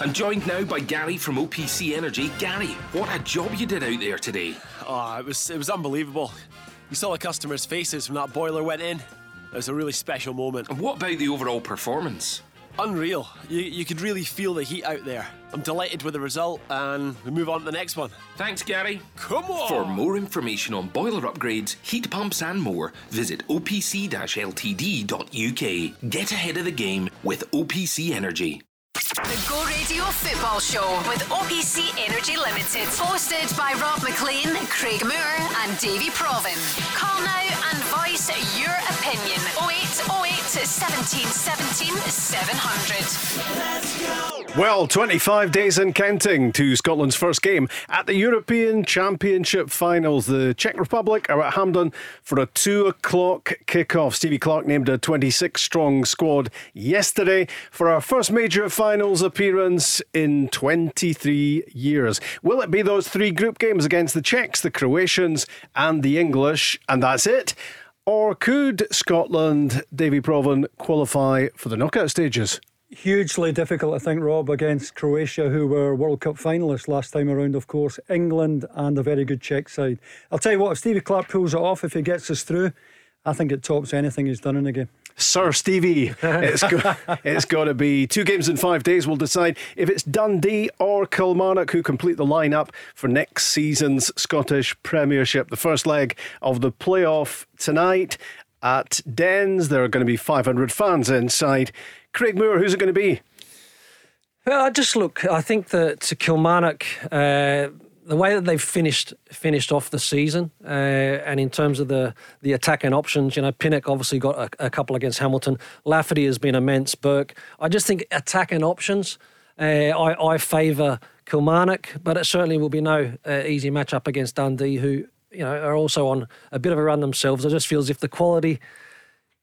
I'm joined now by Gary from OPC Energy. Gary, what a job you did out there today. Oh, it was it was unbelievable. You saw the customers' faces when that boiler went in. It was a really special moment. And what about the overall performance? Unreal. You, you could really feel the heat out there. I'm delighted with the result, and we move on to the next one. Thanks, Gary. Come on! For more information on boiler upgrades, heat pumps, and more, visit opc ltd.uk. Get ahead of the game with OPC Energy. The Go Radio Football Show with OPC Energy Limited. Hosted by Rob Maclean, Craig Moore, and Davie Provan. Call now and voice your opinion. 0808 17 17 700. Well, 25 days and counting to Scotland's first game at the European Championship finals. The Czech Republic are at Hampden for a 2 o'clock kickoff. Stevie Clarke named a 26 strong squad yesterday for our first major finals appearance in 23 years. Will it be those three group games against the Czechs, the Croatians, and the English? And that's it. Or could Scotland, Davie Provan, qualify for the knockout stages? Hugely difficult, I think, Rob, against Croatia, who were World Cup finalists last time around, of course, England, and a very good Czech side. I'll tell you what, if Stevie Clarke pulls it off, if he gets us through, I think it tops anything he's done in a game. Sir Stevie, it's got, it's got to be two games in five days. We'll decide if it's Dundee or Kilmarnock who complete the lineup for next season's Scottish Premiership. The first leg of the playoff tonight at Dens. There are going to be 500 fans inside. Craig Moore, who's it going to be? Well, I just look. I think that Kilmarnock. Uh, the way that they've finished finished off the season, uh, and in terms of the the attacking options, you know, Pinnock obviously got a, a, couple against Hamilton. Lafferty has been immense. Burke, I just think attacking options. Uh, I, I favour Kilmarnock, but it certainly will be no uh, easy matchup against Dundee, who you know are also on a bit of a run themselves. I just feel as if the quality,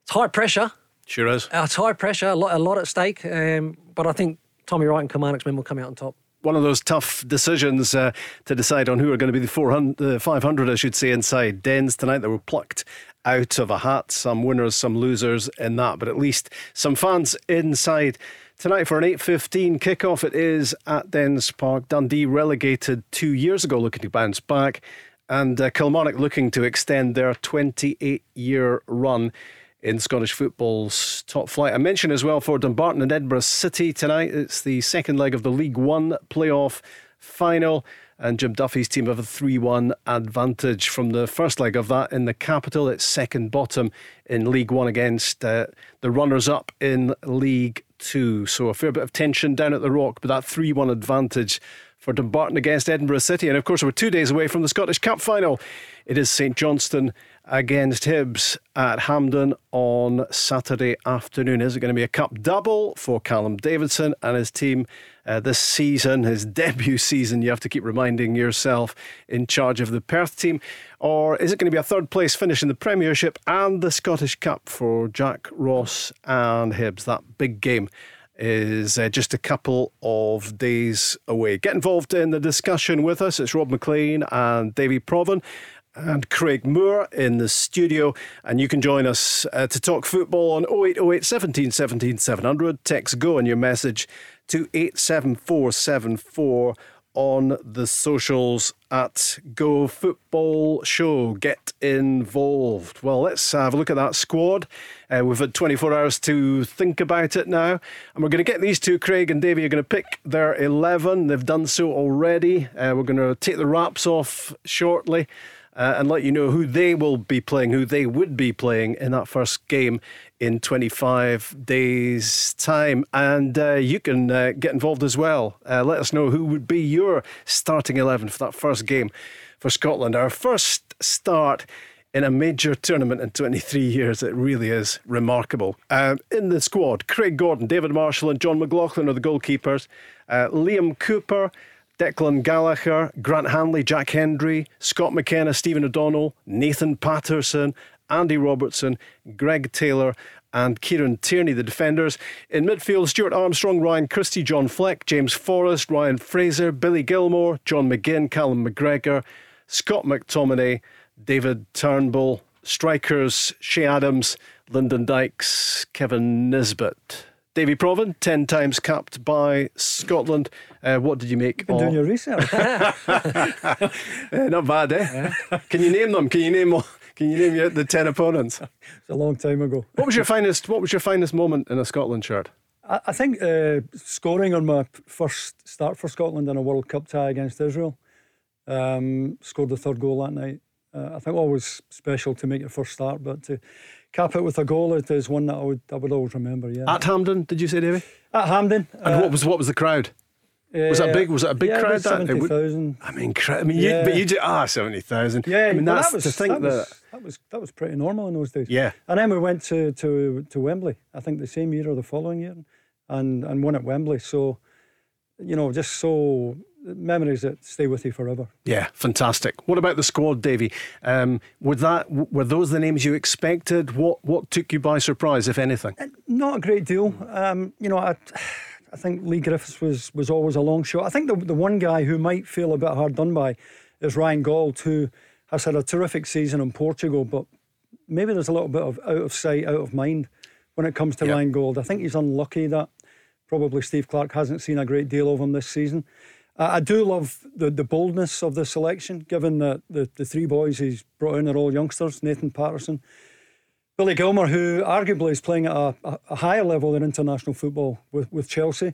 it's high pressure. Sure is. Uh, it's high pressure, a lot, a lot at stake. Um, but I think Tommy Wright and Kilmarnock's men will come out on top one of those tough decisions uh, to decide on who are going to be the 400, uh, 500, I should say, inside Dens tonight that were plucked out of a hat. Some winners, some losers in that, but at least some fans inside. Tonight for an 8.15 kickoff, it is at Dens Park. Dundee relegated two years ago, looking to bounce back. And uh, Kilmarnock looking to extend their 28 year run in Scottish football's top flight. I mention as well for Dumbarton and Edinburgh City tonight. It's the second leg of the League One playoff final. And Jim Duffy's team have a 3 1 advantage from the first leg of that in the capital. It's second bottom in League One against uh, the runners up in League Two. So a fair bit of tension down at the Rock, but that 3 1 advantage for Dumbarton against Edinburgh City. And of course, we're two days away from the Scottish Cup final. It is St Johnstone against Hibs at Hampden on Saturday afternoon. Is it going to be a cup double for Callum Davidson and his team uh, this season, his debut season? You have to keep reminding yourself in charge of the Perth team. Or is it going to be a third place finish in the Premiership and the Scottish Cup for Jack Ross and Hibs? That big game is uh, just a couple of days away. Get involved in the discussion with us. It's Rob Maclean and Davie Provan and Craig Moore in the studio. And you can join us uh, to talk football on 0808 17 17 700. Text go on your message to 87474 on the socials at Go Football Show. Get involved. Well, let's have a look at that squad. Uh, we've had 24 hours to think about it now. And we're going to get these two, Craig and Davey, are going to pick their 11. They've done so already. Uh, we're going to take the wraps off shortly uh, and let you know who they will be playing, who they would be playing in that first game in 25 days' time. And uh, you can uh, get involved as well. Uh, let us know who would be your starting 11 for that first game for Scotland. Our first start in a major tournament in 23 years. It really is remarkable. Uh, in the squad, Craig Gordon, David Marshall, and Jon McLaughlin are the goalkeepers. Uh, Liam Cooper. Declan Gallagher, Grant Hanley, Jack Hendry, Scott McKenna, Stephen O'Donnell, Nathan Patterson, Andy Robertson, Greg Taylor, and Kieran Tierney, the defenders. In midfield, Stuart Armstrong, Ryan Christie, John Fleck, James Forrest, Ryan Fraser, Billy Gilmour, John McGinn, Callum McGregor, Scott McTominay, David Turnbull, strikers, Che Adams, Lyndon Dykes, Kevin Nisbet. Davie Provan, 10 times capped by Scotland. Uh, what did you make? Been of- doing your research. Eh, not bad, eh? Can you name them? Can you name Can you name the 10 opponents? it's a long time ago. What was your finest what was your finest moment in a Scotland shirt? I, I think uh, scoring on my first start for Scotland in a World Cup tie against Israel, um, scored the third goal that night. Uh, I think always special to make your first start, but to cap it with a goal it is one that I would I would always remember. Yeah, At Hampden, did you say, Davy? At Hampden. And what was what was the crowd? was that big- was that a big yeah, crowd that- 70,000. I mean, cra- I mean, you, Yeah. but you do ah seventy thousand. Yeah, I mean well, that was to think that, that. was, that was that was pretty normal in those days. Yeah. and then we went to to to Wembley. I think the same year or the following year, and and won at Wembley. So, you know, just so memories that stay with you forever. Yeah, fantastic. What about the squad, Davy? Um, were that were those the names you expected? What what took you by surprise, if anything? Not a great deal. Um, you know, I, I think Leigh Griffiths was was always a long shot. I think the the one guy who might feel a bit hard done by is Ryan Gauld, who has had a terrific season in Portugal, but maybe there's a little bit of out of sight, out of mind when it comes to Yeah. Ryan Gauld. I think he's unlucky that probably Steve Clarke hasn't seen a great deal of him this season. I do love the, the boldness of the selection, given that the, the three boys he's brought in are all youngsters Nathan Patterson, Billy Gilmour, who arguably is playing at a, a, higher level than international football with, with Chelsea,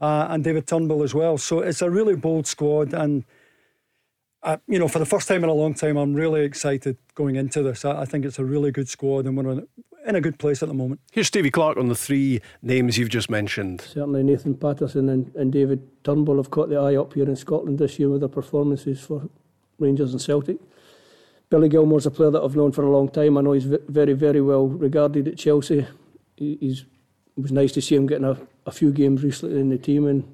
uh, and David Turnbull as well. So it's a really bold squad. And, uh, you know, for the first time in a long time, I'm really excited going into this. I, I think it's a really good squad, and we're in, in a good place at the moment. Here's Stevie Clarke on the three names you've just mentioned. Certainly Nathan Patterson and, and David Turnbull have caught the eye up here in Scotland this year with their performances for Rangers and Celtic. Billy Gilmour's a player that I've known for a long time. I know he's ve- very, very well regarded at Chelsea. He, he's, it was nice to see him getting a, a few games recently in the team and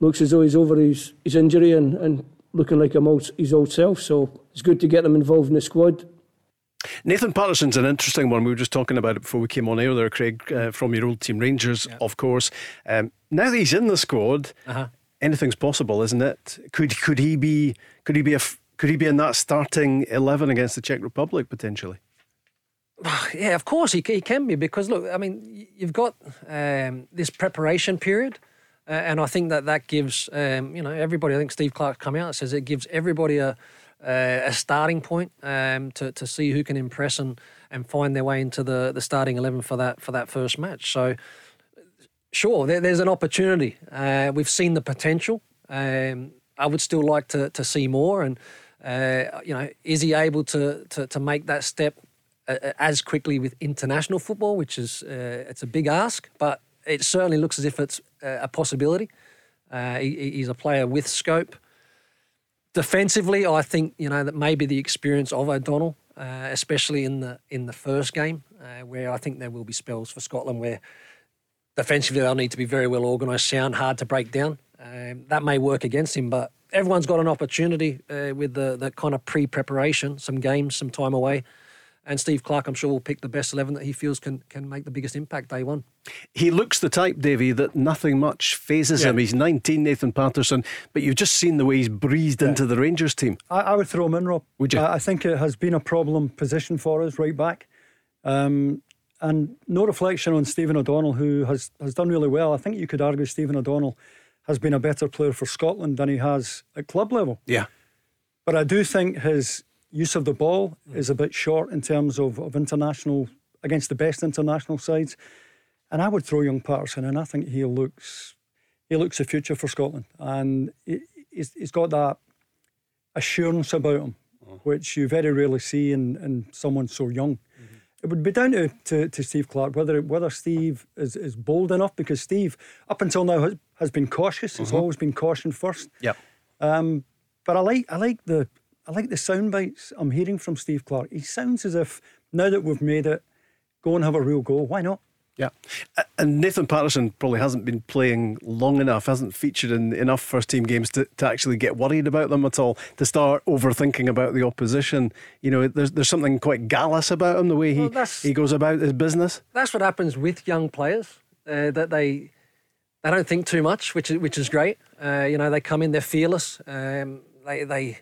looks as though he's over his, his injury and, and looking like him old, his old self. So it's good to get him involved in the squad. Nathan Patterson's an interesting one. We were just talking about it before we came on air there, Craig, uh, from your old team Rangers, of course. Um, now that he's in the squad, Uh-huh. anything's possible, isn't it? Could could he be could he be a could he be in that starting eleven against the Czech Republic potentially? Yeah, of course he, he can be because look, I mean, you've got um, this preparation period, uh, and I think that that gives um, you know everybody. I think Steve Clarke come out and says it gives everybody a a, a starting point um, to to see who can impress and and find their way into the the starting eleven for that for that first match. So sure, there, there's an opportunity. Uh, we've seen the potential. Um, I would still like to to see more, and uh, you know, is he able to to, to make that step uh, as quickly with international football, which is uh, it's a big ask, but it certainly looks as if it's uh, a possibility. Uh, he, he's a player with scope. Defensively, I think you know that maybe the experience of O'Donnell, uh, especially in the in the first game, uh, where I think there will be spells for Scotland where defensively they'll need to be very well organised, sound, hard to break down. Um, that may work against him, but everyone's got an opportunity uh, with the the kind of pre-preparation, some games, some time away. And Steve Clarke, I'm sure, will pick the best eleven that he feels can can make the biggest impact day one. He looks the type, Davy, that nothing much phases him. He's 19, Nathan Patterson, but you've just seen the way he's breezed into the Rangers team. I, I would throw him in, Rob. Would you? I, I think it has been a problem position for us right back. Um, and no reflection on Stephen O'Donnell, who has, has done really well. I think you could argue Stephen O'Donnell has been a better player for Scotland than he has at club level. Yeah. But I do think his use of the ball is a bit short in terms of, of international, against the best international sides. And I would throw young Patterson in. I think he looks he looks the future for Scotland. And he, he's, he's got that assurance about him, uh-huh. which you very rarely see in, in someone so young. Mm-hmm. It would be down to, to, to Steve Clarke whether whether Steve is, is bold enough because Steve, up until now, has, has been cautious. It's uh-huh. always been caution first. Yep. Um, but I like I like the I like the sound bites I'm hearing from Steve Clarke. He sounds as if now that we've made it, go and have a real go. Why not? Yeah. And Nathan Patterson probably hasn't been playing long enough, hasn't featured in enough first team games to, to actually get worried about them at all, to start overthinking about the opposition. You know, there's there's something quite gallous about him, the way he, Well, he goes about his business. That's what happens with young players. Uh, that they they don't think too much, which is which is great. Uh, you know, they come in, they're fearless. Um, they they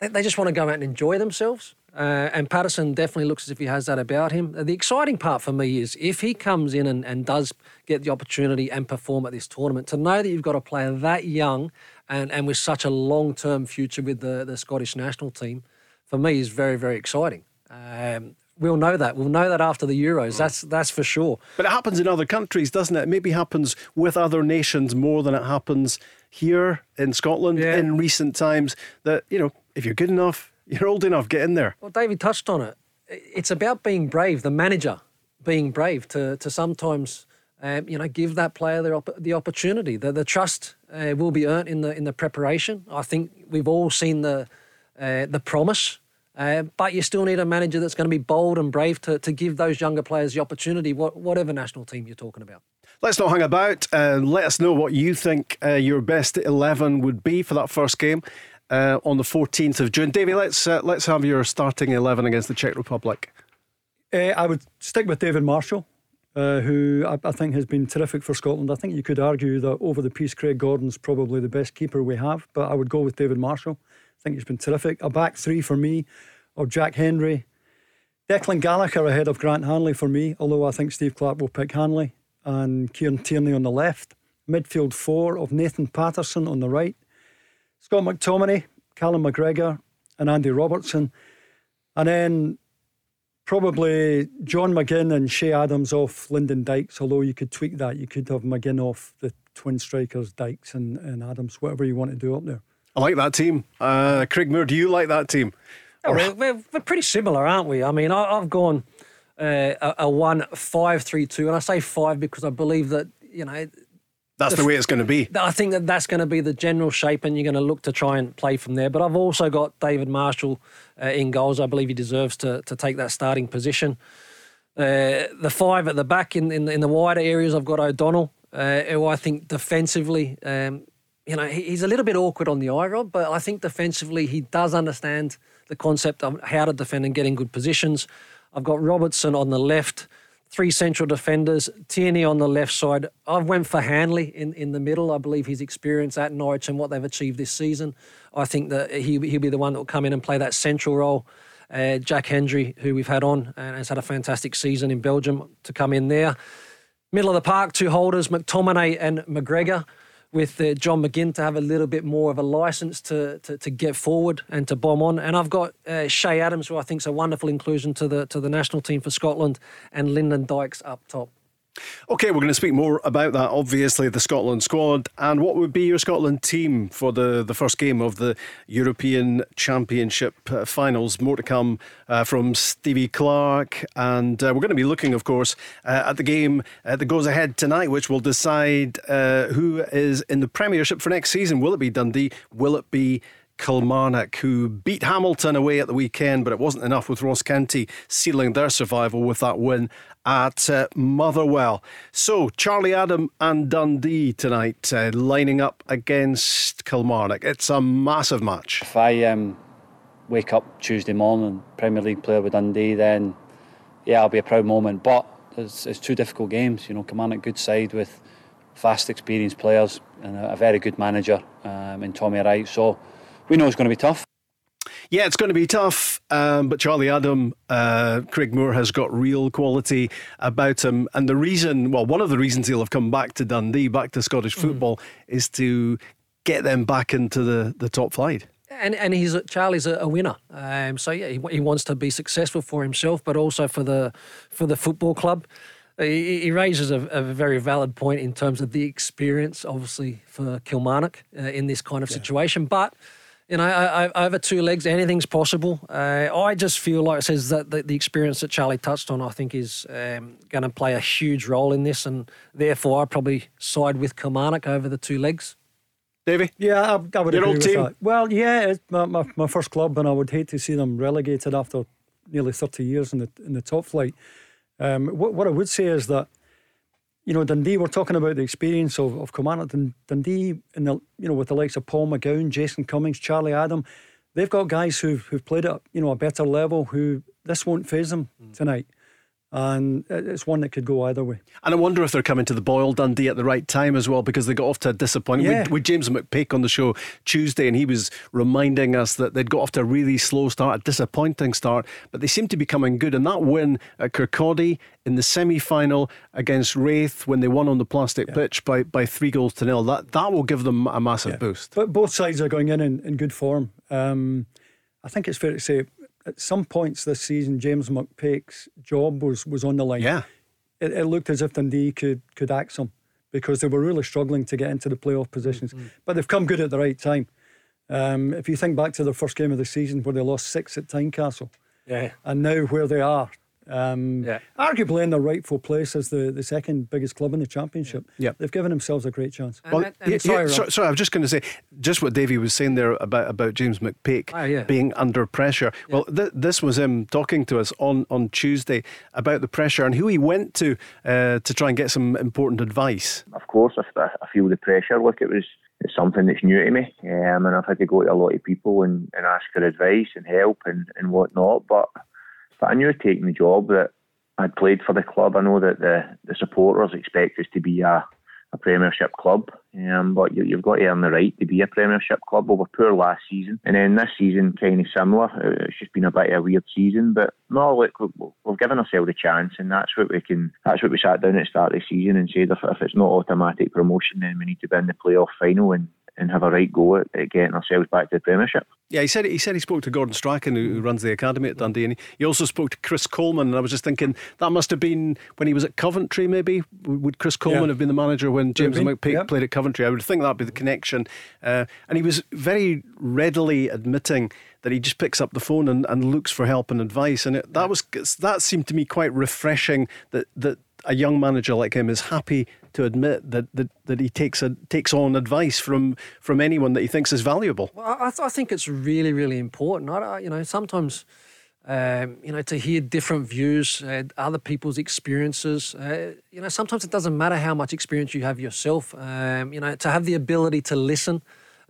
they, they just want to go out and enjoy themselves. Uh, and Patterson definitely looks as if he has that about him. The exciting part for me is if he comes in and, and does get the opportunity and perform at this tournament, to know that you've got a player that young and, and with such a long term future with the, the Scottish national team, for me is very, very exciting. Um, we'll know that. We'll know that after the Euros. That's that's for sure. But it happens in other countries, doesn't it? It maybe happens with other nations more than it happens here in Scotland Yeah. in recent times. That you know, if you're good enough, you're old enough, get in there. Well, David touched on it. It's about being brave. The manager being brave to to sometimes. Um, you know, give that player the, op- the opportunity. The, the trust uh, will be earned in the in the preparation. I think we've all seen the uh, the promise, uh, but you still need a manager that's going to be bold and brave to, to give those younger players the opportunity, what, whatever national team you're talking about. Let's not hang about. Uh, let us know what you think uh, your best eleven would be for that first game uh, on the 14th of June. Davey, let's uh, let's have your starting eleven against the Czech Republic. Uh, I would stick with David Marshall, uh, who I, I think has been terrific for Scotland. I think you could argue that over the piece, Craig Gordon's probably the best keeper we have, but I would go with David Marshall. I think he's been terrific. A back three for me, or Jack Hendry, Declan Gallagher ahead of Grant Hanley for me, although I think Steve Clarke will pick Hanley, and Kieran Tierney on the left. Midfield four of Nathan Patterson on the right, Scott McTominay, Callum McGregor, and Andy Robertson. And then probably John McGinn and Che Adams off Lyndon Dykes, although you could tweak that. You could have McGinn off the twin strikers, Dykes and, and Adams, whatever you want to do up there. I like that team. Uh, Craig Moore, do you like that team? Oh, we're, we're, we're pretty similar, aren't we? I mean, I, I've gone uh, a, a one five three two, and I say five because I believe that you know That's the way it's going to be. I think that that's going to be the general shape, and you're going to look to try and play from there. But I've also got David Marshall uh, in goals. I believe he deserves to to take that starting position. Uh, the five at the back in, in in the wider areas, I've got O'Donnell, uh, who I think defensively, um, you know, he, he's a little bit awkward on the eye rod, but I think defensively he does understand the concept of how to defend and get in good positions. I've got Robertson on the left, three central defenders, Tierney on the left side. I've went for Hanley in, in the middle. I believe his experience at Norwich and what they've achieved this season. I think that he, he'll be the one that will come in and play that central role. Uh, Jack Hendry, who we've had on and has had a fantastic season in Belgium, to come in there. Middle of the park, two holders, McTominay and McGregor, with uh, John McGinn to have a little bit more of a license to, to, to get forward and to bomb on. And I've got uh, Che Adams, who I think is a wonderful inclusion to the to the national team for Scotland, and Lyndon Dykes up top. Okay, we're going to speak more about that, obviously, the Scotland squad. And what would be your Scotland team for the, the first game of the European Championship uh, finals? More to come uh, from Stevie Clarke. And uh, we're going to be looking, of course, uh, at the game uh, that goes ahead tonight, which will decide uh, who is in the Premiership for next season. Will it be Dundee? Will it be Kilmarnock, who beat Hamilton away at the weekend, but it wasn't enough with Ross County sealing their survival with that win at uh, Motherwell. So, Charlie Adam and Dundee tonight uh, lining up against Kilmarnock. It's a massive match. If I um, wake up Tuesday morning, Premier League player with Dundee, then yeah, it'll be a proud moment. But it's, it's two difficult games. You know, Kilmarnock good side with fast, experienced players and a, a very good manager um, in Tommy Wright. So we know it's going to be tough. Yeah, it's going to be tough, um, but Charlie Adam, uh, Craig Moore has got real quality about him. And the reason, well, one of the reasons he'll have come back to Dundee, back to Scottish football, is to get them back into the, the top flight. And and he's a- Charlie's a, a winner. Um, so yeah, he, he wants to be successful for himself, but also for the for the football club. He, he raises a, a very valid point in terms of the experience, obviously for Kilmarnock uh, in this kind of situation. But you know, I, I, over two legs, anything's possible. Uh, I just feel like it says that the, the experience that Charlie touched on, I think, is um, going to play a huge role in this, and therefore I probably side with Kilmarnock over the two legs. Davey? Yeah, I, I would Your agree old with team? that. Well, yeah, it's my, my, my first club, and I would hate to see them relegated after nearly 30 years in the in the top flight. Um, what, what I would say is that, you know, Dundee, we're talking about the experience of, of Kilmarnock. Dundee, in the, you know, with the likes of Paul McGowan, Jason Cummings, Charlie Adam, they've got guys who've, who've played at, you know, a better level who this won't phase them mm. tonight. And it's one that could go either way. And I wonder if they're coming to the Boyle Dundee at the right time as well, because they got off to a disappointment. Yeah. With, with James McPake on the show Tuesday, and he was reminding us that they'd got off to a really slow start, a disappointing start, but they seem to be coming good. And that win at Kirkcaldy in the semi final against Raith when they won on the plastic yeah. pitch by, by three goals to nil, that, that will give them a massive yeah. boost. But both sides are going in in, in good form. Um, I think it's fair to say at some points this season, James McPake's job was, was on the line. Yeah. It, it looked as if Dundee could, could axe him because they were really struggling to get into the playoff positions. Mm-hmm. But they've come good at the right time. Um, if you think back to their first game of the season where they lost six at Tynecastle, yeah. and now where they are, um, yeah. Arguably in their rightful place as the, the second biggest club in the championship. Yeah. They've given themselves a great chance. And, well, and, and sorry, sorry, sorry, I was just going to say just what Davey was saying there about, about James McPake oh, yeah. being under pressure. Yeah. Well, th- this was him talking to us on, on Tuesday about the pressure and who he went to uh, to try and get some important advice. Of course, I, I feel the pressure. Look, it was it's something that's new to me, um, and I've had to go to a lot of people and, and ask for advice and help and, and whatnot. But but I knew taking the job that I'd played for the club. I know that the, the supporters expect us to be a, a Premiership club, um, but you, have got to earn the right to be a Premiership club. We were poor last season, and then this season kind of similar. Uh, it's just been a bit of a weird season, but no, look, we've given ourselves a chance, and that's what we can. That's what we sat down at the start of the season and said if, if it's not automatic promotion, then we need to be in the playoff final and and have a right go at, at, getting ourselves back to the Premiership. Yeah, he said he said he spoke to Gordon Strachan, who, who runs the academy at Dundee, and he also spoke to Chris Coleman. And I was just thinking that must have been when he was at Coventry. Maybe would Chris Coleman yeah. have been the manager when James McPake yeah. played at Coventry? I would think that'd be the connection. Uh, and he was very readily admitting that he just picks up the phone and, and looks for help and advice. And it, that was that seemed to me quite refreshing. That that a young manager like him is happy to admit that that, that he takes a, takes on advice from from anyone that he thinks is valuable. Well, I, I think it's really really important. I, you know, sometimes. Um, you know, to hear different views, uh, other people's experiences. Uh, you know, sometimes it doesn't matter how much experience you have yourself. Um, you know, to have the ability to listen,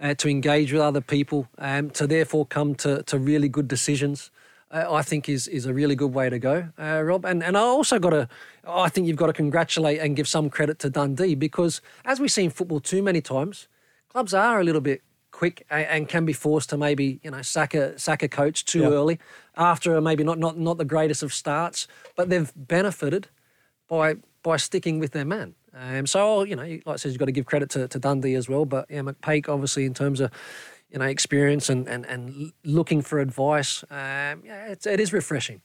uh, to engage with other people, um, to therefore come to, to really good decisions uh, I think is is a really good way to go, uh, Rob. And and I also got to, I think you've got to congratulate and give some credit to Dundee because as we see in football too many times, clubs are a little bit quick and, and can be forced to maybe you know sack a sack a coach too yep. early after maybe not not not the greatest of starts, but they've benefited by by sticking with their man. Um, so you know, like I said, you've got to give credit to, to Dundee as well. But yeah, McPake obviously in terms of you know, experience and, and, and looking for advice. Um, yeah, it's, it is refreshing.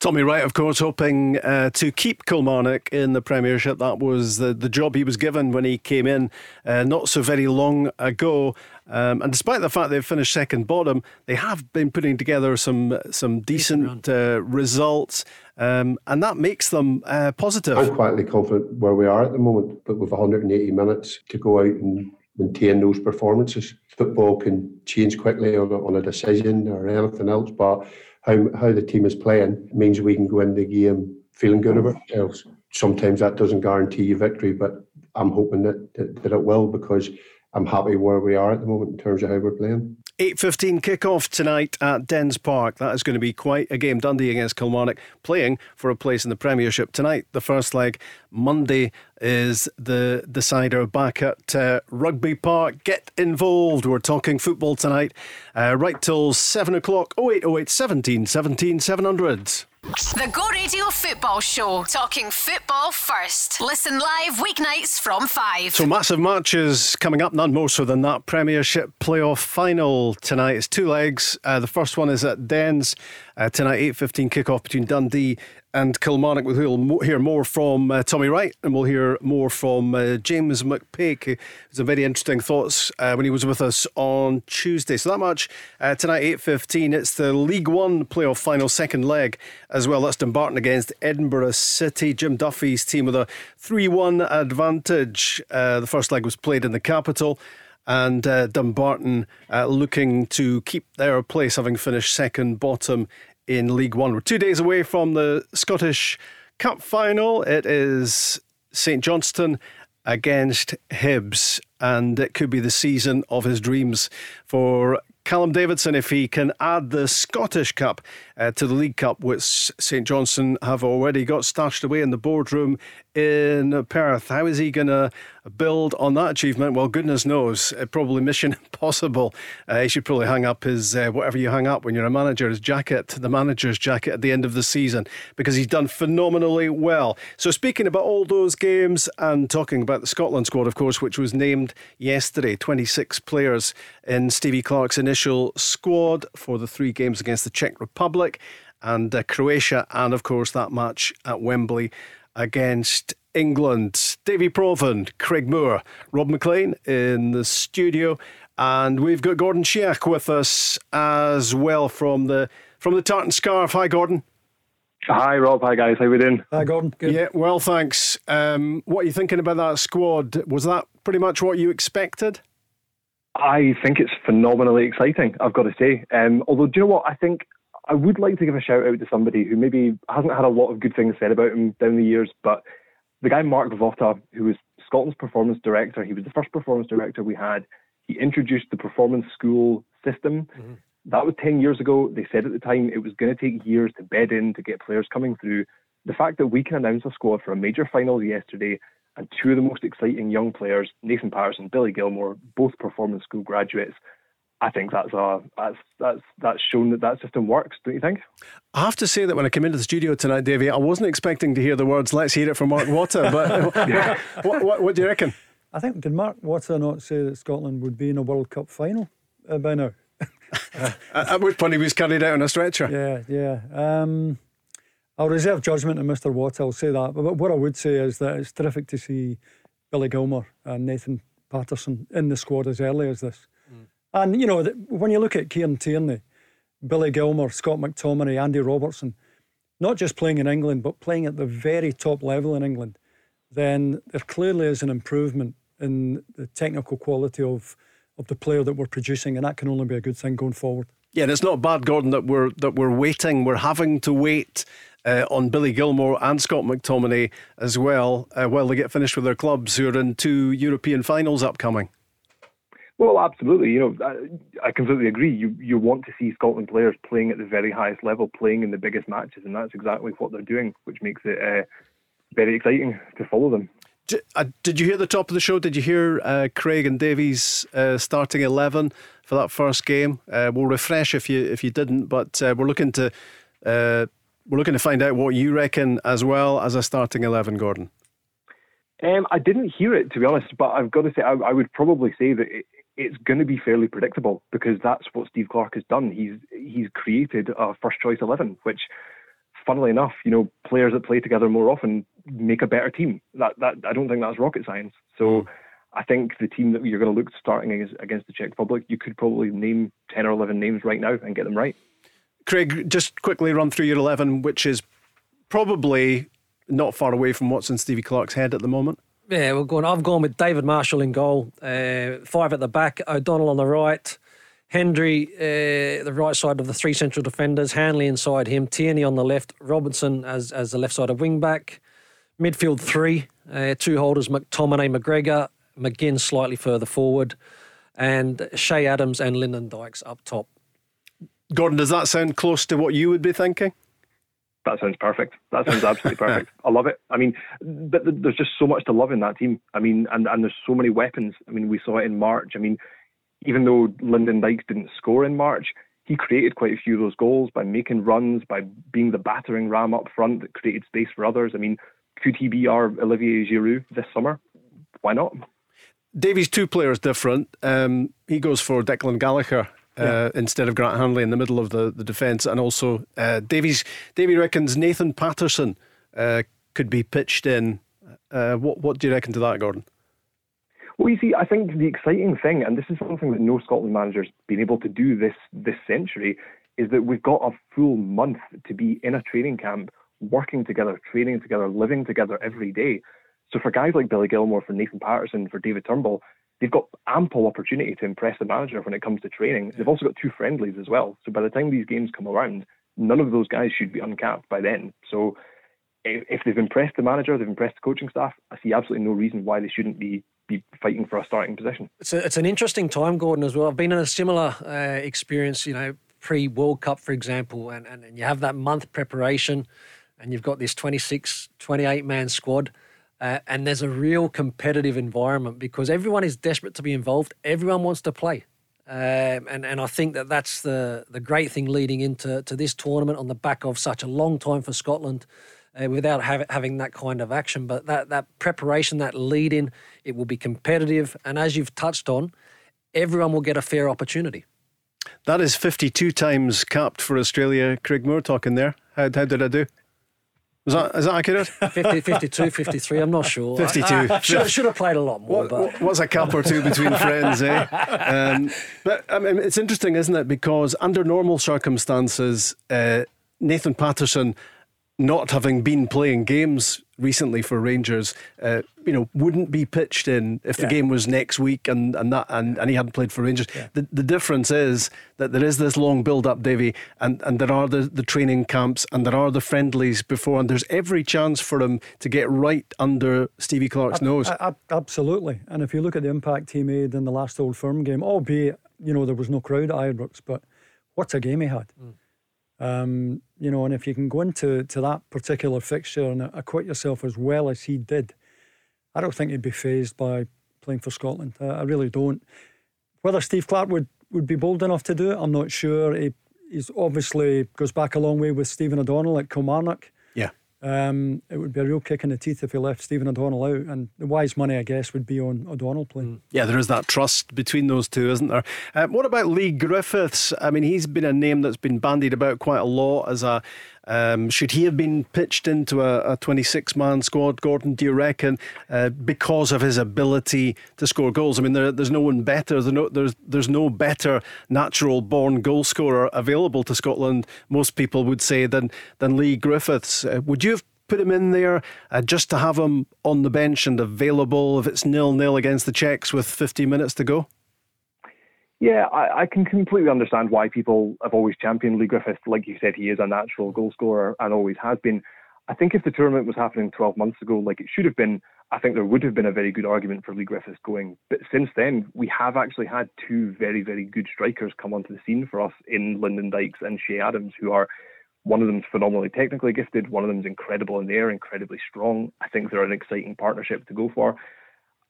Tommy Wright, of course, hoping uh, to keep Kilmarnock in the Premiership. That was the, the job he was given when he came in uh, not so very long ago. Um, and despite the fact they've finished second bottom, they have been putting together some some decent uh, results, um, and that makes them uh, positive. I'm quietly confident where we are at the moment, but with 180 minutes to go out and maintain those performances. Football can change quickly on a, on a decision or anything else, but how, how the team is playing means we can go in the game feeling good about ourselves. Sometimes that doesn't guarantee you victory, but I'm hoping that, that, that it will because I'm happy where we are at the moment in terms of how we're playing. 8.15 kick-off tonight at Dens Park. That is going to be quite a game. Dundee against Kilmarnock, playing for a place in the Premiership tonight. The first leg, Monday, is the decider back at uh, Rugby Park. Get involved. We're talking football tonight. Uh, right till 7 o'clock. 0808 17 17 700. The Go Radio Football Show, talking football first. Listen live weeknights from 5. So, massive matches coming up, none more so than that. Premiership playoff final tonight. It's two legs. Uh, the first one is at Dens uh, tonight, 8.15 kick-off between Dundee and Kilmarnock. We'll hear more from uh, Tommy Wright and we'll hear more from uh, James McPake, who has some very interesting thoughts uh, when he was with us on Tuesday. So that much uh, tonight, 8.15. It's the League One playoff final second leg as well. That's Dumbarton against Edinburgh City. Jim Duffy's team with a 3-1 advantage. Uh, the first leg was played in the capital and uh, Dumbarton uh, looking to keep their place, having finished second bottom in League One. We're two days away from the Scottish Cup final. It is St Johnstone against Hibs, and it could be the season of his dreams for Callum Davidson if he can add the Scottish Cup uh, to the League Cup, which St Johnstone have already got stashed away in the boardroom in Perth. How is he going to build on that achievement? Well, goodness knows, uh, probably mission impossible. Uh, he should probably hang up his uh, whatever you hang up when you're a manager, his jacket, the manager's jacket at the end of the season, because he's done phenomenally well. So, speaking about all those games and talking about the Scotland squad, of course, which was named yesterday, 26 players in Stevie Clarke's initial squad for the three games against the Czech Republic and uh, Croatia, and of course that match at Wembley against England. Davie Provan, Craig Moore, Rob Maclean in the studio, and we've got Gordon Sheach with us as well from the from the Tartan Scarf. Hi, Gordon. Hi, Rob. Hi, guys. How we doing? Hi, Gordon. Good. Yeah, well, thanks. Um, what are you thinking about that squad? Was that pretty much what you expected? I think it's phenomenally exciting. I've got to say. Um, although, do you know what? I think I would like to give a shout out to somebody who maybe hasn't had a lot of good things said about him down the years, but the guy Mark Wotte, who was Scotland's performance director, he was the first performance director we had. He introduced the performance school system. Mm-hmm. That was 10 years ago. They said at the time it was going to take years to bed in to get players coming through. The fact that we can announce a squad for a major final yesterday and two of the most exciting young players, Nathan Patterson, and Billy Gilmour, both performance school graduates, I think that's a that's that's that's shown that that system works. Don't you think? I have to say that when I came into the studio tonight, Davey, I wasn't expecting to hear the words "Let's hear it from Mark Wotte." But yeah. what, what, what, do you reckon? I think did Mark Wotte not say that Scotland would be in a World Cup final uh, by now? At which point he was carried out on a stretcher. Yeah, yeah. Um, I'll reserve judgment on Mr. Watt. I'll say that. But what I would say is that it's terrific to see Billy Gilmour and Nathan Patterson in the squad as early as this. And, you know, when you look at Kieran Tierney, Billy Gilmour, Scott McTominay, Andy Robertson, not just playing in England, but playing at the very top level in England, then there clearly is an improvement in the technical quality of, of the player that we're producing, and that can only be a good thing going forward. Yeah, and it's not bad, Gordon, that we're that we're waiting. We're having to wait uh, on Billy Gilmour and Scott McTominay as well uh, while they get finished with their clubs, who are in two European finals upcoming. Well, absolutely. You know, I, I completely agree. You you want to see Scotland players playing at the very highest level, playing in the biggest matches, and that's exactly what they're doing, which makes it uh, very exciting to follow them. Did, uh, did you hear the top of the show? Did you hear uh, Craig and Davies uh, starting eleven for that first game? Uh, we'll refresh if you if you didn't, but uh, we're looking to we're looking to find out what you reckon as well as a starting eleven, Gordon. Um, I didn't hear it to be honest, but I've got to say I, I would probably say that it, it's going to be fairly predictable because that's what Steve Clarke has done. He's he's created a first choice eleven, which, funnily enough, you know, players that play together more often make a better team. That that I don't think that's rocket science. So. Mm. I think the team that you're going to look starting against, against the Czech Republic, you could probably name 10 or 11 names right now and get them right. Craig, just quickly run through your 11, which is probably not far away from what's in Stevie Clarke's head at the moment. Yeah, we're going. I've gone with David Marshall in goal, uh, five at the back, O'Donnell on the right, Hendry uh, the right side of the three central defenders, Hanley inside him, Tierney on the left, Robinson as as the left side of wing back, midfield three, uh, two holders McTominay, McGregor, McGinn slightly further forward, and Che Adams and Lyndon Dykes up top. Gordon, does that sound close to what you would be thinking? That sounds perfect. That sounds absolutely perfect. I love it. I mean, but there's just so much to love in that team. I mean, and, and there's so many weapons. I mean, we saw it in March. I mean, even though Lyndon Dykes didn't score in March, he created quite a few of those goals by making runs, by being the battering ram up front that created space for others. I mean, could he be our Olivier Giroud this summer? Why not? Davy's two players different. Um, he goes for Declan Gallagher yeah. instead of Grant Hanley in the middle of the, the defence. And also, uh, Davies, Davy reckons Nathan Patterson uh, could be pitched in. Uh, what, what do you reckon to that, Gordon? Well, you see, I think the exciting thing, and this is something that no Scotland manager's been able to do this this century, is that we've got a full month to be in a training camp, working together, training together, living together every day. So for guys like Billy Gilmour, for Nathan Patterson, for David Turnbull, they've got ample opportunity to impress the manager when it comes to training. They've also got two friendlies as well. So by the time these games come around, none of those guys should be uncapped by then. So if they've impressed the manager, they've impressed the coaching staff, I see absolutely no reason why they shouldn't be be fighting for a starting position. It's, a, it's an interesting time, Gordon, as well. I've been in a similar uh, experience, you know, pre World Cup, for example, and, and, and you have that month preparation and you've got this 26, 28 man squad. Uh, and there's a real competitive environment because everyone is desperate to be involved. Everyone wants to play. Um, and, and I think that that's the, the great thing leading into to this tournament on the back of such a long time for Scotland uh, without have, having that kind of action. But that, that preparation, that lead in, it will be competitive. And as you've touched on, everyone will get a fair opportunity. That is 52 times capped for Australia. Craig Moore talking there. How, how did I do? Is that, is that accurate? 50, 52, 53, I'm not sure. 52. I, I should, should, have played a lot more. What, but. What's a cup or two between friends, eh? Um, but I mean, it's interesting, isn't it? Because under normal circumstances, uh, Nathan Patterson not having been playing games recently for Rangers, uh, you know, wouldn't be pitched in if the yeah. game was next week and and that and, and he hadn't played for Rangers. Yeah. The the difference is that there is this long build up, Davy, and, and there are the, the training camps and there are the friendlies before, and there's every chance for him to get right under Stevie Clarke's nose. absolutely. And if you look at the impact he made in the last Old Firm game, albeit you know there was no crowd at Ibrox, but what a game he had. Mm. Um, you know, and if you can go into to that particular fixture and acquit yourself as well as he did, I don't think he'd be phased by playing for Scotland. I, I really don't. Whether Steve Clarke would, would be bold enough to do it, I'm not sure. He he's obviously goes back a long way with Stephen O'Donnell at Kilmarnock. Yeah. Um, it would be a real kick in the teeth if he left Stephen O'Donnell out, and the wise money, I guess, would be on O'Donnell playing. Mm. Yeah, there is that trust between those two, isn't there? Uh, what about Leigh Griffiths? I mean, he's been a name that's been bandied about quite a lot as a um, should he have been pitched into a, 26 man squad, Gordon, do you reckon, uh, because of his ability to score goals? I mean, there, there's no one better, there's no, there's, there's no better natural born goal scorer available to Scotland, most people would say, than, than Leigh Griffiths. Uh, would you have put him in there uh, just to have him on the bench and available if it's nil nil against the Czechs with 50 minutes to go? Yeah, I, I, can completely understand why people have always championed Leigh Griffith. Like you said, he is a natural goal scorer and always has been. I think if the tournament was happening 12 months ago, like it should have been, I think there would have been a very good argument for Leigh Griffiths going. But since then, we have actually had two very, very good strikers come onto the scene for us in Lyndon Dykes and Che Adams, who are one of them's phenomenally technically gifted, one of them's incredible in the air, incredibly strong. I think they're an exciting partnership to go for.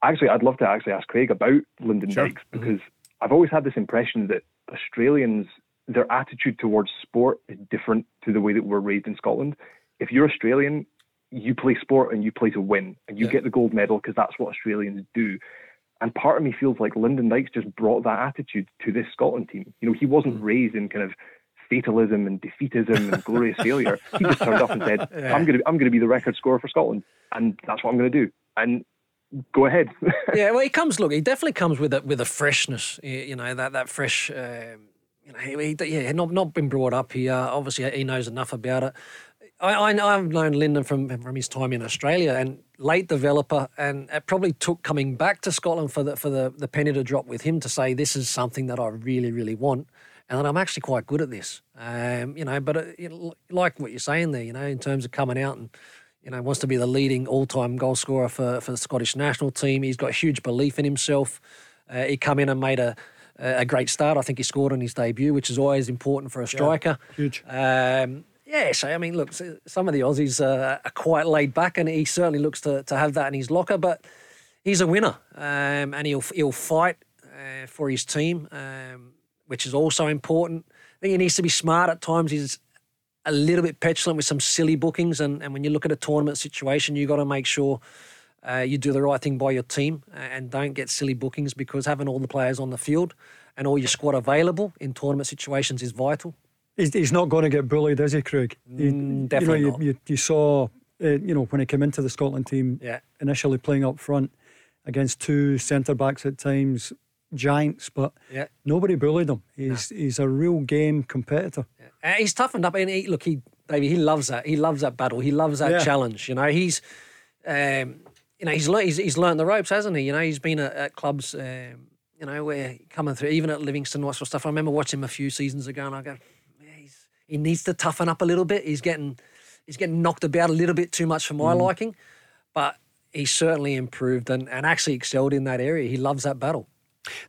Actually, I'd love to actually ask Craig about Lyndon sure. Dykes because mm-hmm I've always had this impression that Australians, their attitude towards sport is different to the way that we're raised in Scotland. If you're Australian, you play sport and you play to win, and you yeah. get the gold medal because that's what Australians do. And part of me feels like Lyndon Dykes just brought that attitude to this Scotland team. You know, he wasn't mm. raised in kind of fatalism and defeatism and glorious failure. He just turned up and said, yeah. "I'm going to I'm going to be the record scorer for Scotland, and that's what I'm going to do." And go ahead. yeah, well, he comes. Look, he definitely comes with a with a freshness. You know that that fresh. Um, you know, he, he yeah, not not been brought up here. Obviously, he knows enough about it. I, I have known Lyndon from from his time in Australia and late developer, and it probably took coming back to Scotland for the for the, the penny to drop with him to say this is something that I really really want, and I'm actually quite good at this. Um, you know, but it, uh, know, like what you're saying there, you know, in terms of coming out and you know, wants to be the leading all-time goal scorer for, for the Scottish national team. He's got huge belief in himself. Uh, he come in and made a a great start. I think he scored on his debut, which is always important for a striker. Yeah, huge. Um, yeah, so I mean, look, some of the Aussies uh, are quite laid back, and he certainly looks to, to have that in his locker. But he's a winner, um, and he'll he'll fight uh, for his team, um, which is also important. I think he needs to be smart at times. He's a little bit petulant with some silly bookings. And, and when you look at a tournament situation, you got to make sure uh, you do the right thing by your team and don't get silly bookings because having all the players on the field and all your squad available in tournament situations is vital. He's, he's not going to get bullied, is he, Craig? He, mm, definitely you know, you, you, you, saw, uh, you know, when he came into the Scotland team, yeah. initially playing up front against two centre backs at times, giants, but yeah. nobody bullied him. He's no. he's a real game competitor. Yeah. Uh, he's toughened up, and he, look, he baby, he loves that. He loves that battle. He loves that yeah. challenge. You know, he's, um, you know, he's learned he's, he's learned the ropes, hasn't he? You know, he's been at, at clubs, um, you know, where coming through, even at Livingston, what sort of stuff. I remember watching him a few seasons ago, and I go, he's, he needs to toughen up a little bit. He's getting he's getting knocked about a little bit too much for my mm. liking, but he certainly improved and, and actually excelled in that area. He loves that battle.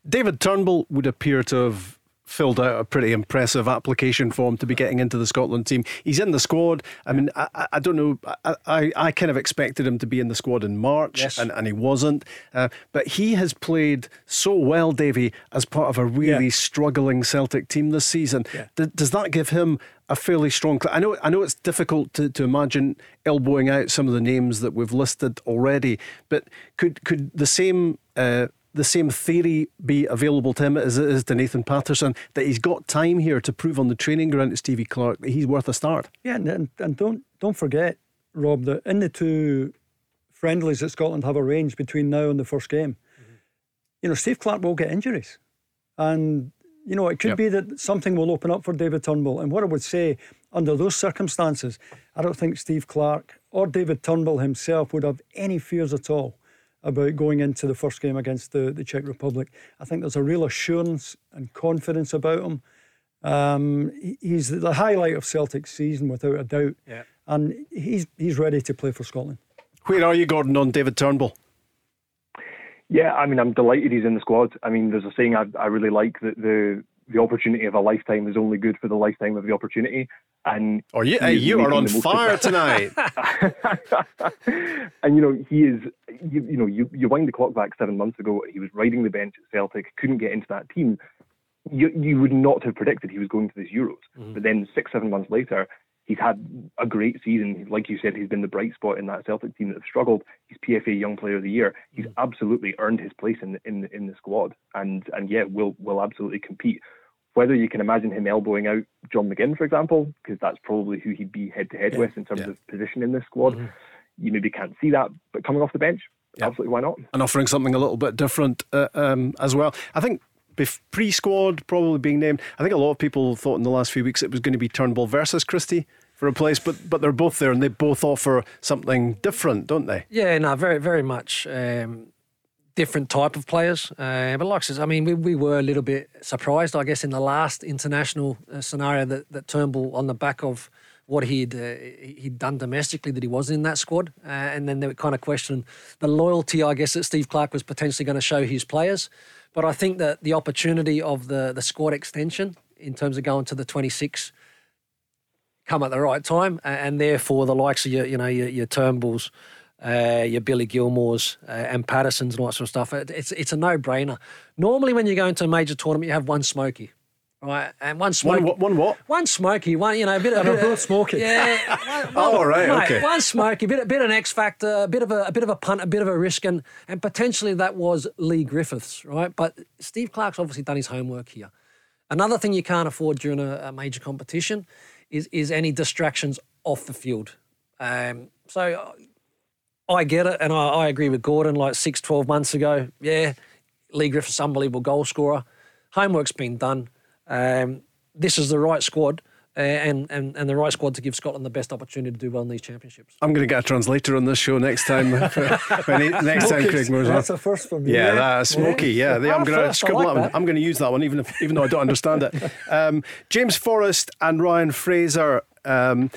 David Turnbull would appear to have filled out a pretty impressive application form to be getting into the Scotland team. He's in the squad. I mean, I, I don't know. I, I, I, kind of expected him to be in the squad in March, yes. and, and he wasn't. Uh, but he has played so well, Davy, as part of a really yeah. struggling Celtic team this season. Yeah. D- does that give him a fairly strong. I know. I know it's difficult to, to imagine elbowing out some of the names that we've listed already, but could could the same uh, the same theory be available to him as it is to Nathan Patterson that he's got time here to prove on the training ground to Stevie Clarke that he's worth a start? Yeah, and, and don't don't forget, Rob, that in the two friendlies that Scotland have arranged between now and the first game, mm-hmm. you know, Steve Clarke will get injuries, and you know it could yep. be that something will open up for David Turnbull. And what I would say under those circumstances, I don't think Steve Clarke or David Turnbull himself would have any fears at all about going into the first game against the, the Czech Republic. I think there's a real assurance and confidence about him. Um, he's the highlight of Celtic's season without a doubt. Yeah. And he's he's ready to play for Scotland. Where are you, Gordon, on David Turnbull? Yeah, I mean, I'm delighted he's in the squad. I mean, there's a saying I, I really like that the the opportunity of a lifetime is only good for the lifetime of the opportunity. And oh, you, you are on fire tonight. and you know he is. You, you know you you wind the clock back seven months ago. He was riding the bench at Celtic, couldn't get into that team. You you would not have predicted he was going to this Euros. Mm-hmm. But then six seven months later, he's had a great season. Like you said, he's been the bright spot in that Celtic team that have struggled. He's PFA Young Player of the Year. He's mm-hmm. absolutely earned his place in the, in the, in the squad, and and yeah, will will absolutely compete. Whether you can imagine him elbowing out John McGinn, for example, because that's probably who he'd be head to head with in terms yeah. of position in this squad. Mm-hmm. You maybe can't see that, but coming off the bench, yeah. absolutely why not? And offering something a little bit different uh, um, as well. I think pre squad probably being named. I think a lot of people thought in the last few weeks it was going to be Turnbull versus Christie for a place, but but they're both there and they both offer something different, don't they? Yeah, no, very very much. Um, different type of players. Uh, but like I said, I mean, we, we were a little bit surprised, I guess, in the last international uh, scenario that, that Turnbull, on the back of what he'd uh, he'd done domestically, that he was in that squad, uh, and then they were kind of questioning the loyalty, I guess, that Steve Clarke was potentially going to show his players. But I think that the opportunity of the the squad extension in terms of going to the 26 come at the right time, and therefore the likes of your you know your, your Turnbulls uh, your Billy Gilmours uh, and Pattersons and all that sort of stuff. It, it's it's a no brainer. Normally, when you go into a major tournament, you have one smoky. Right, and one smoky. One, one what? One smoky. One, you know, a bit. of a bit both smoky. Yeah. One, oh, right. Mate, okay. One smoky. Bit, bit of an X factor. A bit of a, a bit of a punt. A bit of a risk, and and potentially that was Leigh Griffiths, right? But Steve Clarke's obviously done his homework here. Another thing you can't afford during a, a major competition is is any distractions off the field. Um, so I get it, and I, I, agree with Gordon. Like six, 12 months ago, yeah, Leigh Griffiths, unbelievable goal scorer. Homework's been done. Um, this is the right squad. Uh, and, and and the right squad to give Scotland the best opportunity to do well in these championships. I'm going to get a translator on this show next time. next time Craig moves on. That's a first for me. Yeah, that's smoky. Yeah, yeah. I'm going to scribble like that one. I'm going to use that one, even if even though I don't understand it. Um, James Forrest and Ryan Fraser. Um,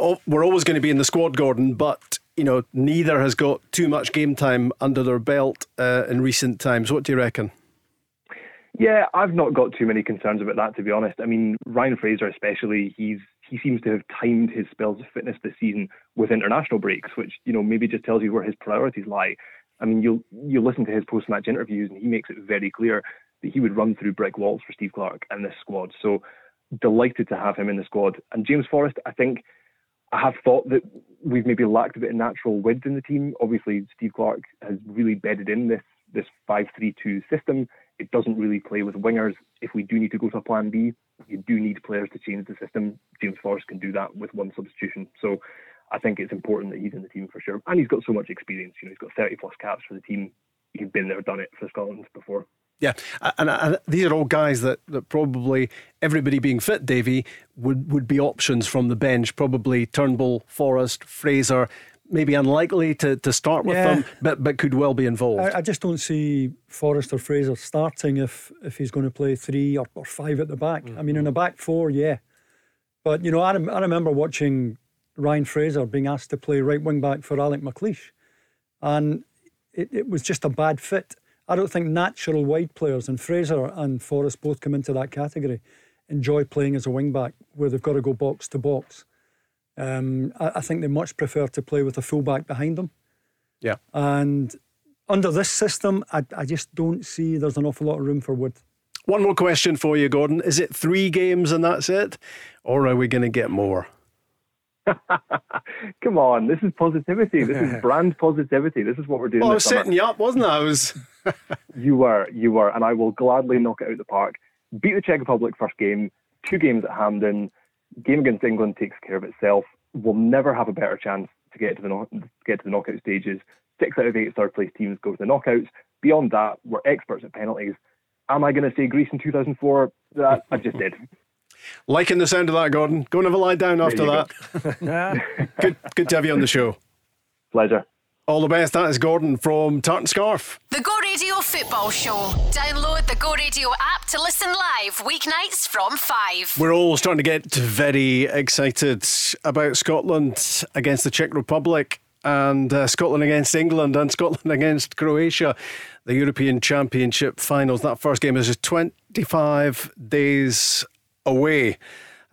oh, we're always going to be in the squad, Gordon, but you know, neither has got too much game time under their belt uh, in recent times. What do you reckon? Yeah, I've not got too many concerns about that, to be honest. I mean, Ryan Fraser, especially, he's he seems to have timed his spells of fitness this season with international breaks, which you know maybe just tells you where his priorities lie. I mean, you'll you listen to his post-match interviews, and he makes it very clear that he would run through brick walls for Steve Clarke and this squad. So delighted to have him in the squad. And James Forrest, I think I have thought that we've maybe lacked a bit of natural width in the team. Obviously, Steve Clarke has really bedded in this this five-three-two system. It doesn't really play with wingers. If we do need to go to a plan B, you do need players to change the system. James Forrest can do that with one substitution. So I think it's important that he's in the team for sure. And he's got so much experience. You know, he's got 30 plus caps for the team. He's been there, done it for Scotland before. Yeah, and, and, these are all guys that, that probably everybody being fit, Davie, would, would be options from the bench. Probably Turnbull, Forrest, Fraser, maybe unlikely to, to start with yeah. them, but but could well be involved. I, I, just don't see Forrest or Fraser starting if if he's going to play three or, or five at the back. Mm-hmm. I mean, in a back four, yeah. But you know, I, I remember watching Ryan Fraser being asked to play right wing back for Alex McLeish. and it, it was just a bad fit. I don't think natural wide players, and Fraser and Forrest both come into that category, enjoy playing as a wing back where they've got to go box to box. Um, I, I think they much prefer to play with a full back behind them. Yeah. And under this system, I, I just don't see there's an awful lot of room for Wood. One more question for you, Gordon. Is it three games and that's it? Or are we going to get more? Come on, this is positivity. This is brand positivity. This is what we're doing. Well, I was summer. setting you up, wasn't I? I was. You were, you were, and I will gladly knock it out the park. Beat the Czech Republic first game, two games at Hampden, game against England takes care of itself. We'll never have a better chance to get to the knock- get to the knockout stages. Six out of eight third place teams go to the knockouts. Beyond that, we're experts at penalties. Am I going to say Greece in 2004? That I just did. Liking the sound of that, Gordon. Go and have a lie down after that. good, good to have you on the show. Pleasure. All the best. That is Gordon from Tartan Scarf. The Go Radio Football Show. Download the Go Radio app to listen live weeknights from 5. We're all starting to get very excited about Scotland against the Czech Republic and uh, Scotland against England and Scotland against Croatia. The European Championship finals. That first game is just 25 days away.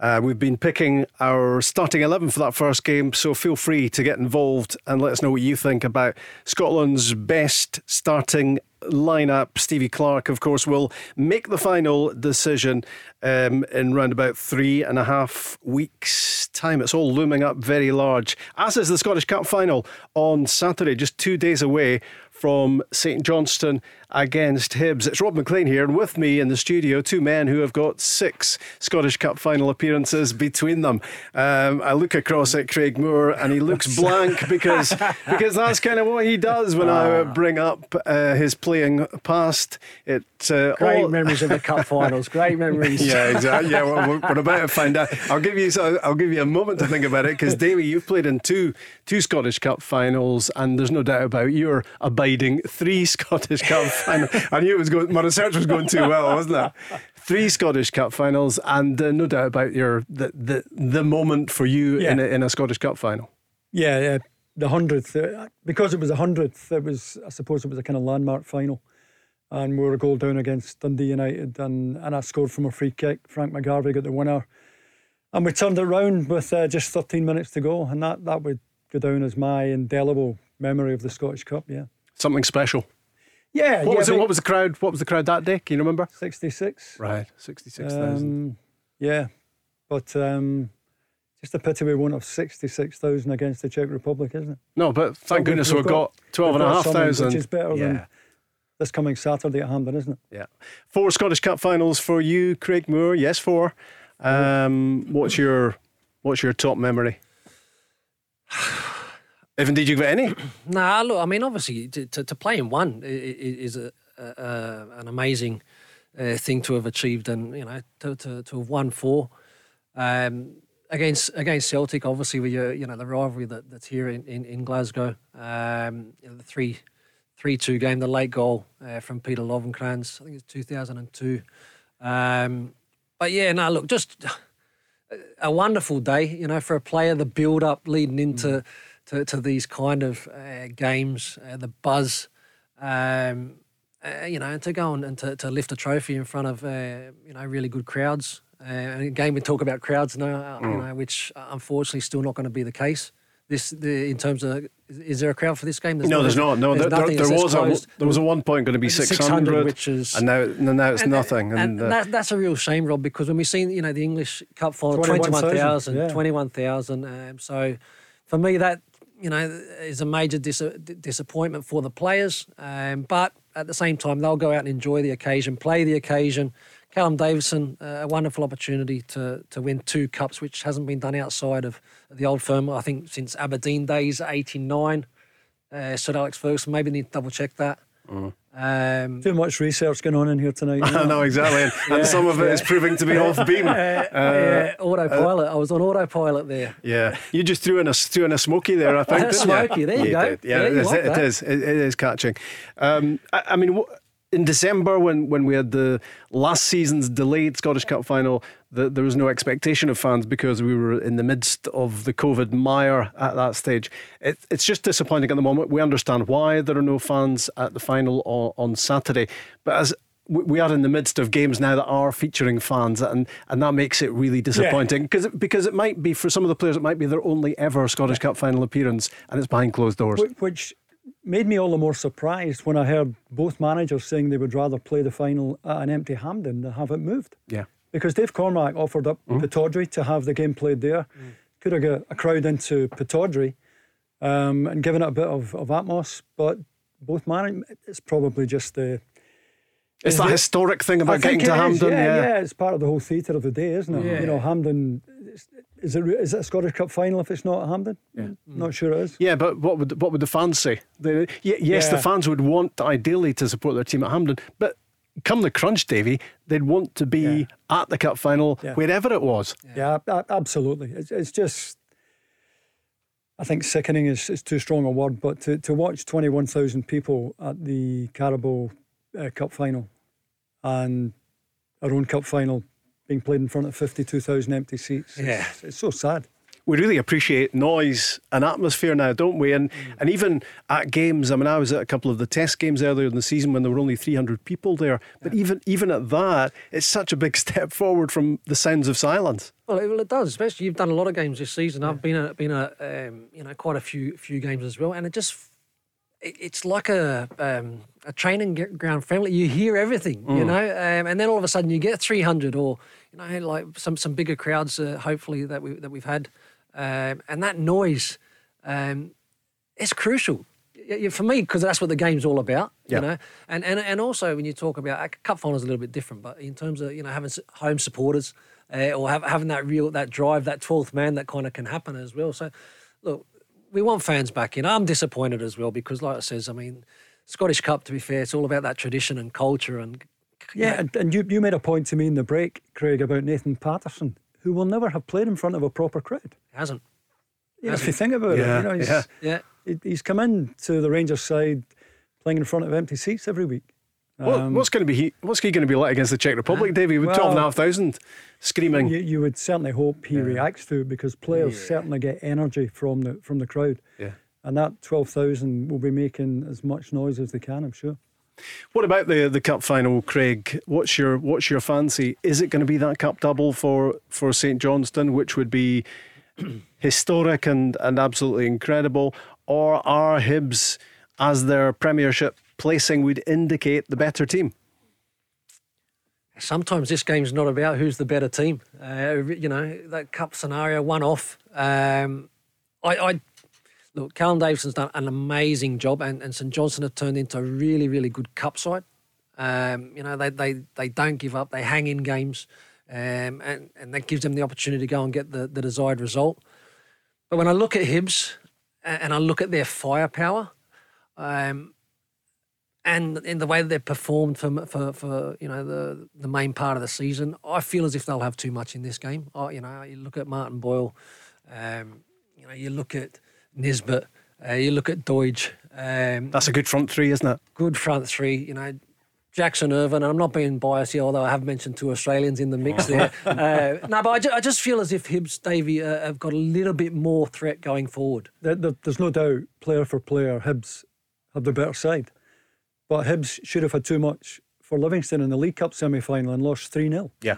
Uh, we've been picking our starting 11 for that first game, so feel free to get involved and let us know what you think about Scotland's best starting lineup. Stevie Clarke, of course, will make the final decision um, in round about three and a half weeks' time. It's all looming up very large, as is the Scottish Cup final on Saturday, just two days away from St Johnstone against Hibs. It's Rob Maclean here, and with me in the studio, two men who have got six Scottish Cup final appearances between them. Um, I look across at Craig Moore, and he looks blank because because that's kind of what he does when I bring up uh, his playing past. It uh, Great all- memories of the cup finals. Great memories. yeah, exactly. Yeah, we're, we're about to find out. I'll give you. so I'll give you a moment to think about it because Davie, you've played in two two Scottish Cup finals, and there's no doubt about your abiding three Scottish Cup finals. I knew it was going. My research was going too well, wasn't it? Three Scottish Cup finals, and uh, no doubt about your the the, the moment for you in a, in a Scottish Cup final. Yeah, yeah, the hundredth. Uh, because it was a hundredth, it was. I suppose it was a kind of landmark final, and we were a goal down against Dundee United, and and I scored from a free kick. Frank McGarvey got the winner, and we turned it round with uh, just 13 minutes to go, and that that would go down as my indelible memory of the Scottish Cup. Yeah, Something special. Yeah. What yeah, was it? What was the crowd? What was the crowd that day? Can you remember? 66. Right, sixty-six thousand. Um, yeah, but um, just a pity we won't have 66,000 against the Czech Republic, isn't it? no, but thank But goodness we've, got, twelve we've half got something thousand. Which is better yeah. than this coming Saturday at Hampden, isn't it? Yeah. Four Scottish Cup finals for you, Craig Moore. Yes, four. Um, what's your what's your top memory? If did you get any. Nah, look, I mean, obviously, to, to, to play in one is a, a, a, an amazing uh, thing to have achieved, and you know, to, to, to have won four um, against against Celtic, obviously, with your, you know the rivalry that, that's here in, in, in Glasgow. Um, you know, the three three two game, the late goal uh, from Peter Lovenkrands, I think it's two thousand and two. Um, but yeah, no, look, just a wonderful day, you know, for a player. The build up leading into to, to these kind of uh, games, uh, the buzz, um, uh, you know, and to go on and to, to lift a trophy in front of uh, you know really good crowds. Uh, and again, we talk about crowds now, uh, you know, which unfortunately still not going to be the case. This the, in terms of is, there a crowd for this game? no, there's not. No, there, there, there was a there was a one point going to be six hundred, which is and now now it's and- nothing. And, And, that, that's a real shame, Rob, because when we seen you know the English Cup final, 21,000, 21,000, yeah. 21,000. Um, so for me, that you know is a major dis- disappointment for the players. Um, but at the same time, they'll go out and enjoy the occasion, play the occasion. Callum Davidson, uh, a wonderful opportunity to to win two cups, which hasn't been done outside of the old firm. I think since Aberdeen days, '89. Uh, Sir Alex Ferguson, maybe need to double check that. Um, Too much research going on in here tonight. I know exactly, and, and some of it is proving to be off beam. Uh, yeah, autopilot. I was on autopilot there. Yeah, you just threw in a threw in a smoky there. I think. didn't Smoky, there you go. did. Yeah, Yeah, you it, is, like it that. is. It, it is catching. Um, I, I mean, wh- in December when, when we had the last season's delayed Scottish Cup final, the, there was no expectation of fans because we were in the midst of the COVID mire at that stage. It, it's just disappointing at the moment. We understand why there are no fans at the final on, on Saturday, but as we are in the midst of games now that are featuring fans, and, and that makes it really disappointing because yeah. because it might be for some of the players, it might be their only ever Scottish Cup final appearance, and it's behind closed doors. Which made me all the more surprised when I heard both managers saying they would rather play the final at an empty Hampden than have it moved. Yeah. Because Dave Cormack offered up mm. Pittodrie to have the game played there. Mm. Could have got a crowd into Pittodrie um, and given it a bit of, of atmos, but both managers, it's probably just the. It's that it, historic thing about getting to Hampden. Yeah, yeah, yeah, it's part of the whole theatre of the day, isn't it? Yeah. You know, Hampden is it is it a Scottish Cup final if it's not at Hampden? Yeah. Mm. Not sure it is. Yeah, but what would what would the fans say? yes, yeah. the fans would want ideally to support their team at Hampden, but come the crunch, Davie, they'd want to be yeah. at the cup final wherever it was. Yeah, absolutely. It's, it's just. I think sickening is, is too strong a word, but to, to watch 21,000 people at the Carabao uh, Cup final and our own cup final being played in front of 52,000 empty seats. Yeah. It's, it's, so sad. We really appreciate noise and atmosphere now, don't we? And mm. and even at games, I mean, I was at a couple of the test games earlier in the season when there were only 300 people there. But yeah. even even at that, it's such a big step forward from the sounds of silence. Well, it, well, it does. Especially you've done a lot of games this season. Yeah. I've been at been at um, you know quite a few few games as well, and it just it's like a um, a training ground family. You hear everything, mm. you know, um, and then all of a sudden you get 300 or you know like some some bigger crowds. Uh, hopefully that we that we've had, um, and that noise, um, it's crucial for me because that's what the game's all about. You know, and and and also when you talk about cup final is a little bit different, but in terms of you know having home supporters uh, or have, having that real that drive, that twelfth man, that kind of can happen as well. So look we want fans back in. I'm disappointed as well because, like I says, I mean, Scottish Cup. To be fair, it's all about that tradition and culture and. Yeah, and, and you you made a point to me in the break, Craig, about Nathan Patterson, who will never have played in front of a proper crowd. He Hasn't. Yeah, hasn't. if you think about yeah, it, you know, he's, yeah. he's come in to the Rangers side playing in front of empty seats every week. Um, what's going to be what's he going to be like against the Czech Republic, uh, Davie? With well, twelve and a half thousand screaming. You, you, would certainly hope he yeah. reacts to it because players yeah. certainly get energy from the from the crowd. Yeah, and that twelve thousand will be making as much noise as they can. I'm sure. What about the the cup final, Craig? What's your what's your fancy? Is it going to be that cup double for for St Johnstone, which would be historic and and absolutely incredible, or are Hibs as their Premiership placing would indicate the better team. Sometimes this game's not about who's the better team. Uh, you know, that cup scenario, one off. Um, I, I, look, Callum Davidson's done an amazing job, and, and St Johnstone have turned into a really, really good cup side. Um, you know, they, they, they don't give up, they hang in games, um, and, and that gives them the opportunity to go and get the, the desired result. But when I look at Hibs and I look at their firepower, um, and in the way that they've performed for, for, for you know the the main part of the season, I feel as if they'll have too much in this game. I, you know, you look at Martin Boyle, um, you know, you look at Nisbet, uh, you look at Doidge. Um, That's a good front three, isn't it? Good front three. You know, Jackson Irvine, and I'm not being biased here, although I have mentioned two Australians in the mix there. uh, no, but I, ju- I, just feel as if Hibs, Davie, uh, have got a little bit more threat going forward. There, there, there's no doubt, player for player, Hibs have the better side. But Hibs should have had too much for Livingston in the League Cup semi final and lost 3 0. Yeah.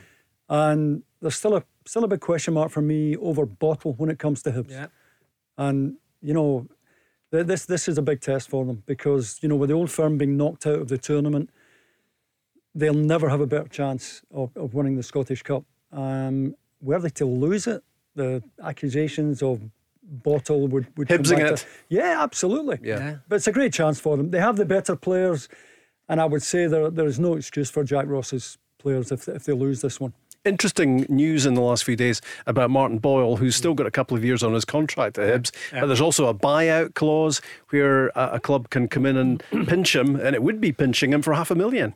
And there's still a still a big question mark for me over Bottle when it comes to Hibs. Yeah. And, you know, this this is a big test for them because, you know, with the old firm being knocked out of the tournament, they'll never have a better chance of, of winning the Scottish Cup. Um, were they to lose it, the accusations of Bottle would would Hibsing it. To, yeah, absolutely. Yeah. yeah. but it's a great chance for them. They have the better players, and I would say there there is no excuse for Jack Ross's players if if they lose this one. Interesting news in the last few days about Martin Boyle, who's still got a couple of years on his contract at Hibs. Yeah. But there's also a buyout clause where a, a club can come in and pinch him, and it would be pinching him for half a million.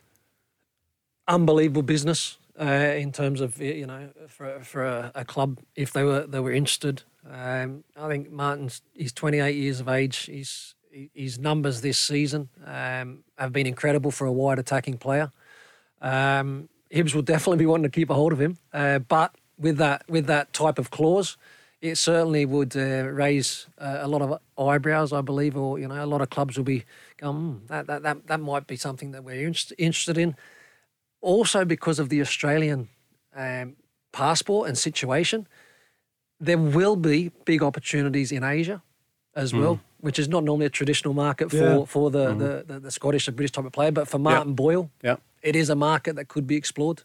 Unbelievable business. Uh, in terms of you know for for a, a, club if they were they were interested. Um, I think Martin's he's 28 years of age. He's his numbers this season um, have been incredible for a wide attacking player. Um, Hibs will definitely be wanting to keep a hold of him, uh, but with that with that type of clause, it certainly would uh, raise uh, a lot of eyebrows, I believe, or you know, a lot of clubs will be going, mm, that, that that that might be something that we're interested in. Also, because of the Australian um, passport and situation, there will be big opportunities in Asia as well, mm. which is not normally a traditional market for yeah. for the, mm. the, the, the, Scottish and British type of player, but for Martin yeah. Boyle, yeah it is a market that could be explored.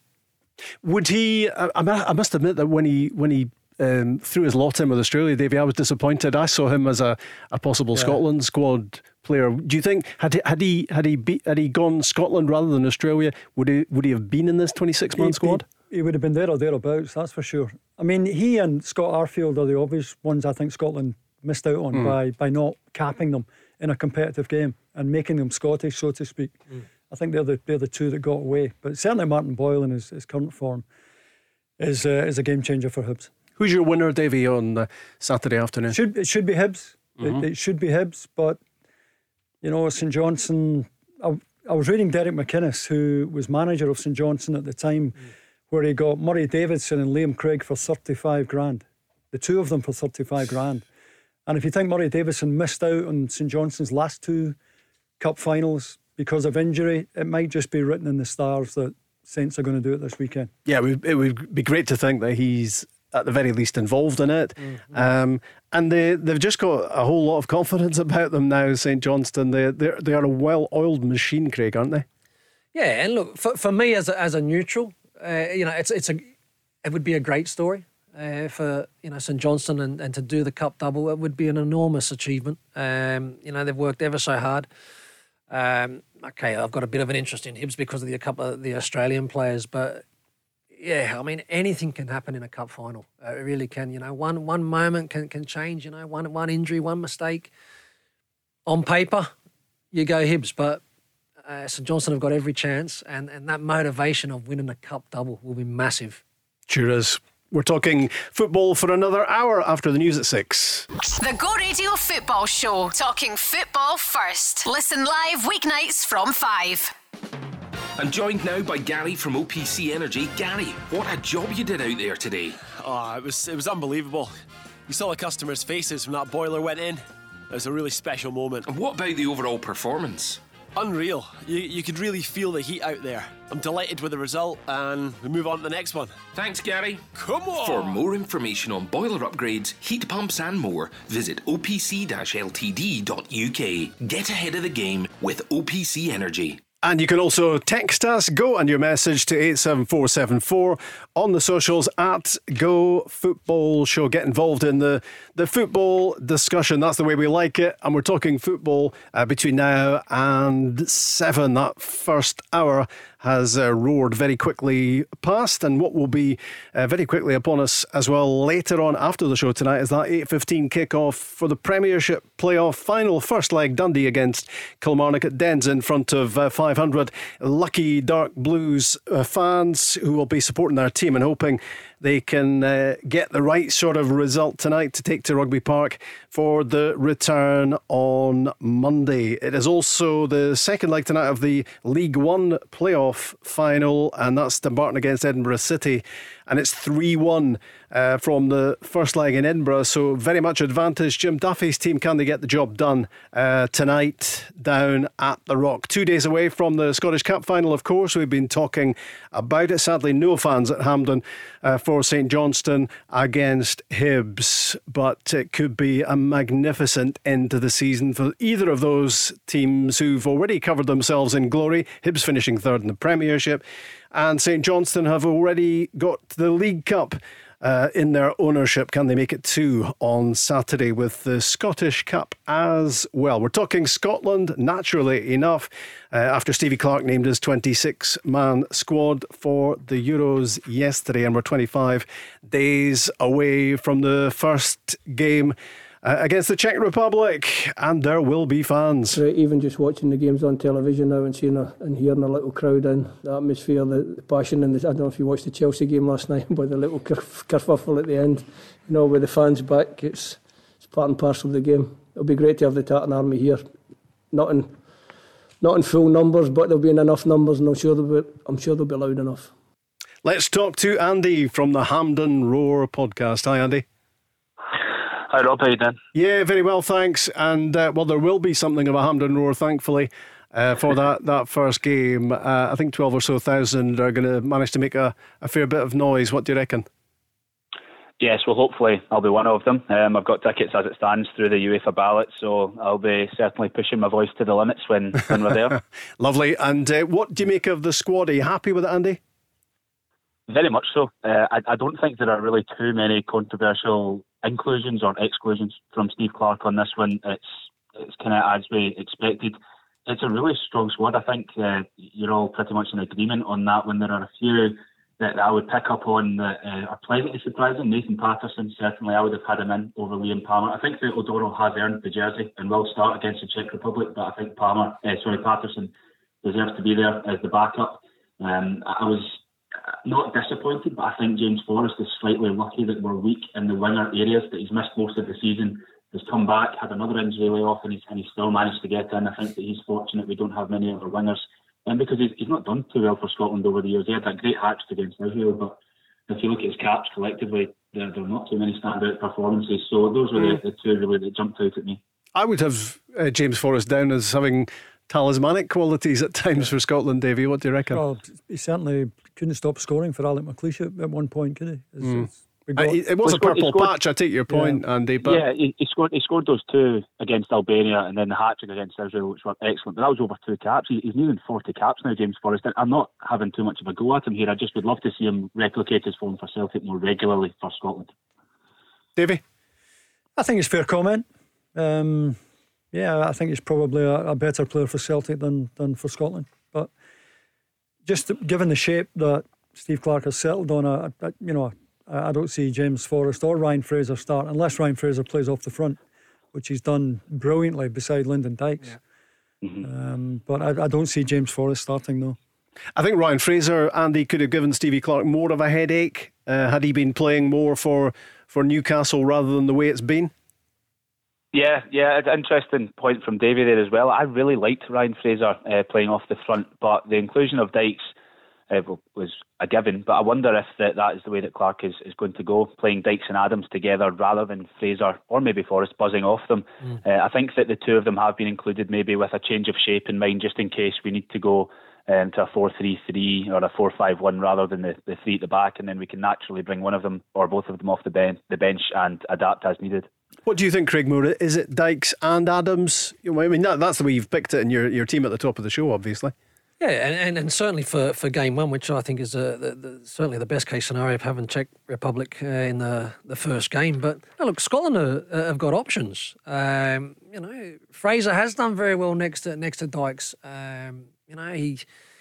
Would he? I, I must admit that when he when he um, threw his lot in with Australia, Davie, I was disappointed. I saw him as a, a possible yeah. Scotland squad player. Do you think had he, had he had he be, had he gone Scotland rather than Australia, would he would he have been in this twenty six man squad? He, he, would have been there or thereabouts. That's for sure. I mean, he and Scott Arfield are the obvious ones. I think Scotland missed out on mm. by by not capping them in a competitive game and making them Scottish, so to speak. Mm. I think they're the they're the two that got away. But certainly Martin Boyle in his, his current form is uh, is a game changer for Hibs. Who's your winner, Davie, on uh, Saturday afternoon? Should it should be Hibs. Mm-hmm. It, it, should be Hibs, but you know St Johnstone. I, I, was reading Derek McInnes, who was manager of St Johnstone at the time, mm. where he got Murray Davidson and Liam Craig for thirty five grand. The two of them for thirty five grand. And if you think Murray Davidson missed out on St Johnstone's last two cup finals, because of injury, it might just be written in the stars that Saints are going to do it this weekend. Yeah, it would be great to think that he's at the very least involved in it. Mm-hmm. Um, and they, they've just got a whole lot of confidence about them now, St Johnstone. They, they're, they are a well oiled machine, Craig, aren't they? Yeah, and look, for, for me as a, as a neutral, uh, you know, it's, it's a, it would be a great story. Uh, for you know St Johnstone and, and to do the cup double, it would be an enormous achievement. Um, you know they've worked ever so hard. Um, okay, I've got a bit of an interest in Hibs because of the a couple of the Australian players, but yeah, I mean anything can happen in a cup final. Uh, it really can. You know, one one moment can can change. You know, one one injury, one mistake. On paper, you go Hibs, but uh, St Johnstone have got every chance, and and that motivation of winning a cup double will be massive. Cheers. We're talking football for another hour after the news at six. The Go Radio Football Show, talking football first. Listen live weeknights from five. I'm joined now by Gary from OPC Energy. Gary, what a job you did out there today. Oh, it was it was unbelievable. You saw the customers' faces when that boiler went in. It was a really special moment. And what about the overall performance? Unreal. You, you could really feel the heat out there. I'm delighted with the result, and we move on to the next one. Thanks, Gary. Come on! For more information on boiler upgrades, heat pumps, and more, visit opc ltd.uk. Get ahead of the game with OPC Energy. And you can also text us, go and your message to 87474 on the socials at Go Football Show. Get involved in the, the football discussion. That's the way we like it. And we're talking football uh, between now and seven. That first hour has uh, roared very quickly past, and what will be uh, very quickly upon us as well later on after the show tonight is that 8.15 kick-off for the Premiership playoff final. First leg, Dundee against Kilmarnock at Dens in front of uh, 500 lucky Dark Blues uh, fans who will be supporting their team and hoping they can uh, get the right sort of result tonight to take to Rugby Park for the return on Monday. It is also the second leg tonight of the League One playoff final, and that's Dumbarton against Edinburgh City and it's 3 1 uh, from the first leg in Edinburgh. So, very much advantage. Jim Duffy's team, can they get the job done uh, tonight down at the Rock? Two days away from the Scottish Cup final, of course. We've been talking about it. Sadly, no fans at Hampden uh, for St Johnstone against Hibs, but it could be a magnificent end to the season for either of those teams who've already covered themselves in glory. Hibs finishing third in the Premiership and St Johnstone have already got the League Cup. Uh, in their ownership. Can they make it two on Saturday with the Scottish Cup as well? We're talking Scotland, naturally enough, uh, after Stevie Clarke named his 26 man squad for the Euros yesterday, and we're 25 days away from the first game uh, against the Czech Republic, and there will be fans. Right, even just watching the games on television now and seeing a, and hearing a little crowd in, the atmosphere, the, the passion, and the, I don't know if you watched the Chelsea game last night, but the little kerf- kerfuffle at the end, you know, with the fans back, it's it's part and parcel of the game. It'll be great to have the Tartan Army here not in not in full numbers, but there'll be in enough numbers, and I'm sure they'll be, I'm sure they'll be loud enough. Let's talk to Andy from the Hampden Roar podcast. Hi, Andy. Hi, Rob. How you doing? Yeah, very well, thanks. And uh, well, there will be something of a Hampden Roar, thankfully. Uh, for that, that first game, uh, I think 12 or so thousand are going to manage to make a, a fair bit of noise. What do you reckon? Yes, well, hopefully I'll be one of them. Um, I've got tickets as it stands through the UEFA ballot, so I'll be certainly pushing my voice to the limits when, when we're there. Lovely. And uh, what do you make of the squad? Are you happy with it, Andy? Very much so. Uh, I, I, don't think there are really too many controversial inclusions or exclusions from Steve Clarke on this one. It's it's kind of as we expected. It's a really strong squad. I think uh, you're all pretty much in agreement on that. When there are a few that I would pick up on that uh, are pleasantly surprising. Nathan Patterson, certainly, I would have had him in over Liam Palmer. I think that O'Donnell has earned the jersey and will start against the Czech Republic, but I think Palmer, uh, sorry, Patterson deserves to be there as the backup. Um, I was not disappointed, but I think James Forrest is slightly lucky that we're weak in the winger areas, that he's missed most of the season, has come back, had another injury layoff, and he's, and he's still managed to get in. I think that he's fortunate we don't have many other wingers and because he's, he's not done too well for Scotland over the years. He had that great hatch against Israel, but if you look at his caps collectively, there, there are not too many standout performances. So those were the, the two really that jumped out at me. I would have uh, James Forrest down as having talismanic qualities at times for Scotland, Davie. What do you reckon? Well, he certainly couldn't stop scoring for Alex McLeish at one point, could he? It's, mm. it's Got, it was a purple scored, patch. I take your point, yeah. Andy. But yeah, he, he, scored. He scored those two against Albania, and then the hat trick against Israel, which were excellent. But that was over two caps. He, he's nearing forty caps now, James Forrest. I'm not having too much of a go at him here. I just would love to see him replicate his form for Celtic more regularly for Scotland. Davie, I think it's fair comment. Um, yeah, I think he's probably a, a better player for Celtic than than for Scotland. But just given the shape that Steve Clarke has settled on, a, a you know I don't see James Forrest or Ryan Fraser start unless Ryan Fraser plays off the front, which he's done brilliantly beside Lyndon Dykes. Yeah. Mm-hmm. Um, but I, I, don't see James Forrest starting though. I think Ryan Fraser, Andy, could have given Stevie Clarke more of a headache uh, had he been playing more for, for Newcastle rather than the way it's been. Yeah, yeah, it's an interesting point from Davie there as well. I really liked Ryan Fraser uh, playing off the front, but the inclusion of Dykes uh, was a given. But I wonder if that, that is the way that Clarke is, is going to go, playing Dykes and Adams together rather than Fraser or maybe Forrest buzzing off them. Mm. Uh, I think that the two of them have been included maybe with a change of shape in mind, just in case we need to go um, to a 4-3-3 or a 4-5-1 rather than the, the three at the back, and then we can naturally bring one of them or both of them off the bench, the bench and adapt as needed. What do you think, Craig Moore? Is it Dykes and Adams? I mean, that, that's the way you've picked it in your, your team at the top of the show, obviously. Yeah, and, and, and, certainly for, for game one, which I think is a, the, the, certainly the best case scenario of having Czech Republic uh, in the, the first game. But look, Scotland are, uh, have got options. Um, you know, Fraser has done very well next to next to Dykes. Um, you know, he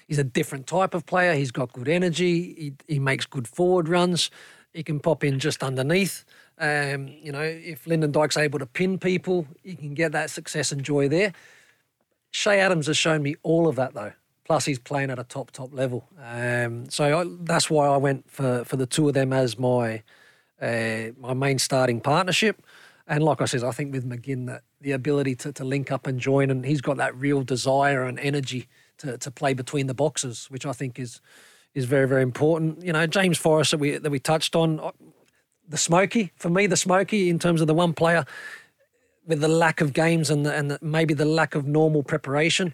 he's a different type of player. He's got good energy. He, he makes good forward runs. He can pop in just underneath. Um, you know, if Lyndon Dykes able to pin people, you can get that success and joy there. Che Adams has shown me all of that though. Plus, he's playing at a top top level. Um, so I, that's why I went for, for the two of them as my uh, my main starting partnership. And like I said, I think with McGinn that the ability to, to link up and join, and he's got that real desire and energy to, to play between the boxes, which I think is is very very important. You know, James Forrest that we that we touched on, the Smoky for me, the Smoky in terms of the one player with the lack of games and the, and the, maybe the lack of normal preparation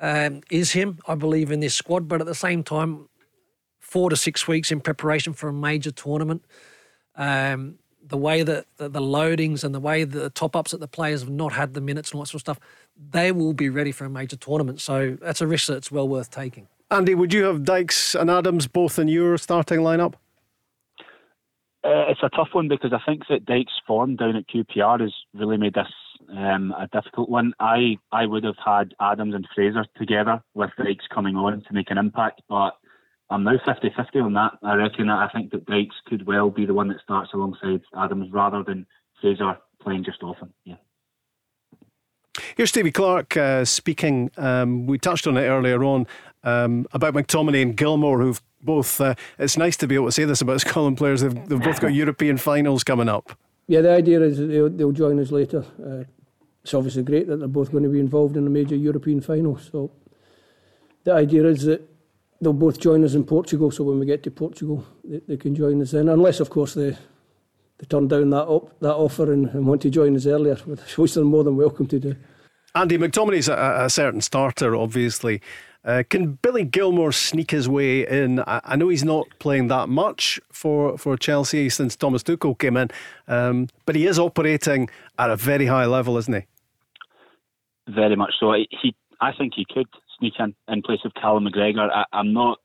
um, is him, I believe, in this squad. But at the same time, four to six weeks in preparation for a major tournament. Um, the way that the, the, loadings and the way the top ups that the players have not had the minutes and all that sort of stuff, they will be ready for a major tournament. So that's a risk that's well worth taking. Andy, would you have Dykes and Adams both in your starting lineup? Uh, it's a tough one because I think that Dykes' form down at QPR has really made this um, a difficult one. I, I would have had Adams and Fraser together with Dykes coming on to make an impact, but I'm now 50 50 on that. I reckon that I think that Dykes could well be the one that starts alongside Adams rather than Fraser playing just often. Yeah. Here's Stevie Clarke uh, speaking. Um, we touched on it earlier on um, about McTominay and Gilmour, who've both. Uh, it's nice to be able to say this about Scotland players. They've, they've both got European finals coming up. Yeah, the idea is they'll, they'll join us later. Uh, it's obviously great that they're both going to be involved in a major European final. So the idea is that they'll both join us in Portugal. So when we get to Portugal, they, they can join us in, unless of course they they turn down that op, that offer and, and want to join us earlier, which they're more than welcome to do. Andy McTominay's a, a certain starter, obviously. Uh, can Billy Gilmour sneak his way in? I, I, know he's not playing that much for, for Chelsea since Thomas Tuchel came in, um, but he is operating at a very high level, isn't he? Very much so. He, I think he could sneak in in place of Callum McGregor. I, am not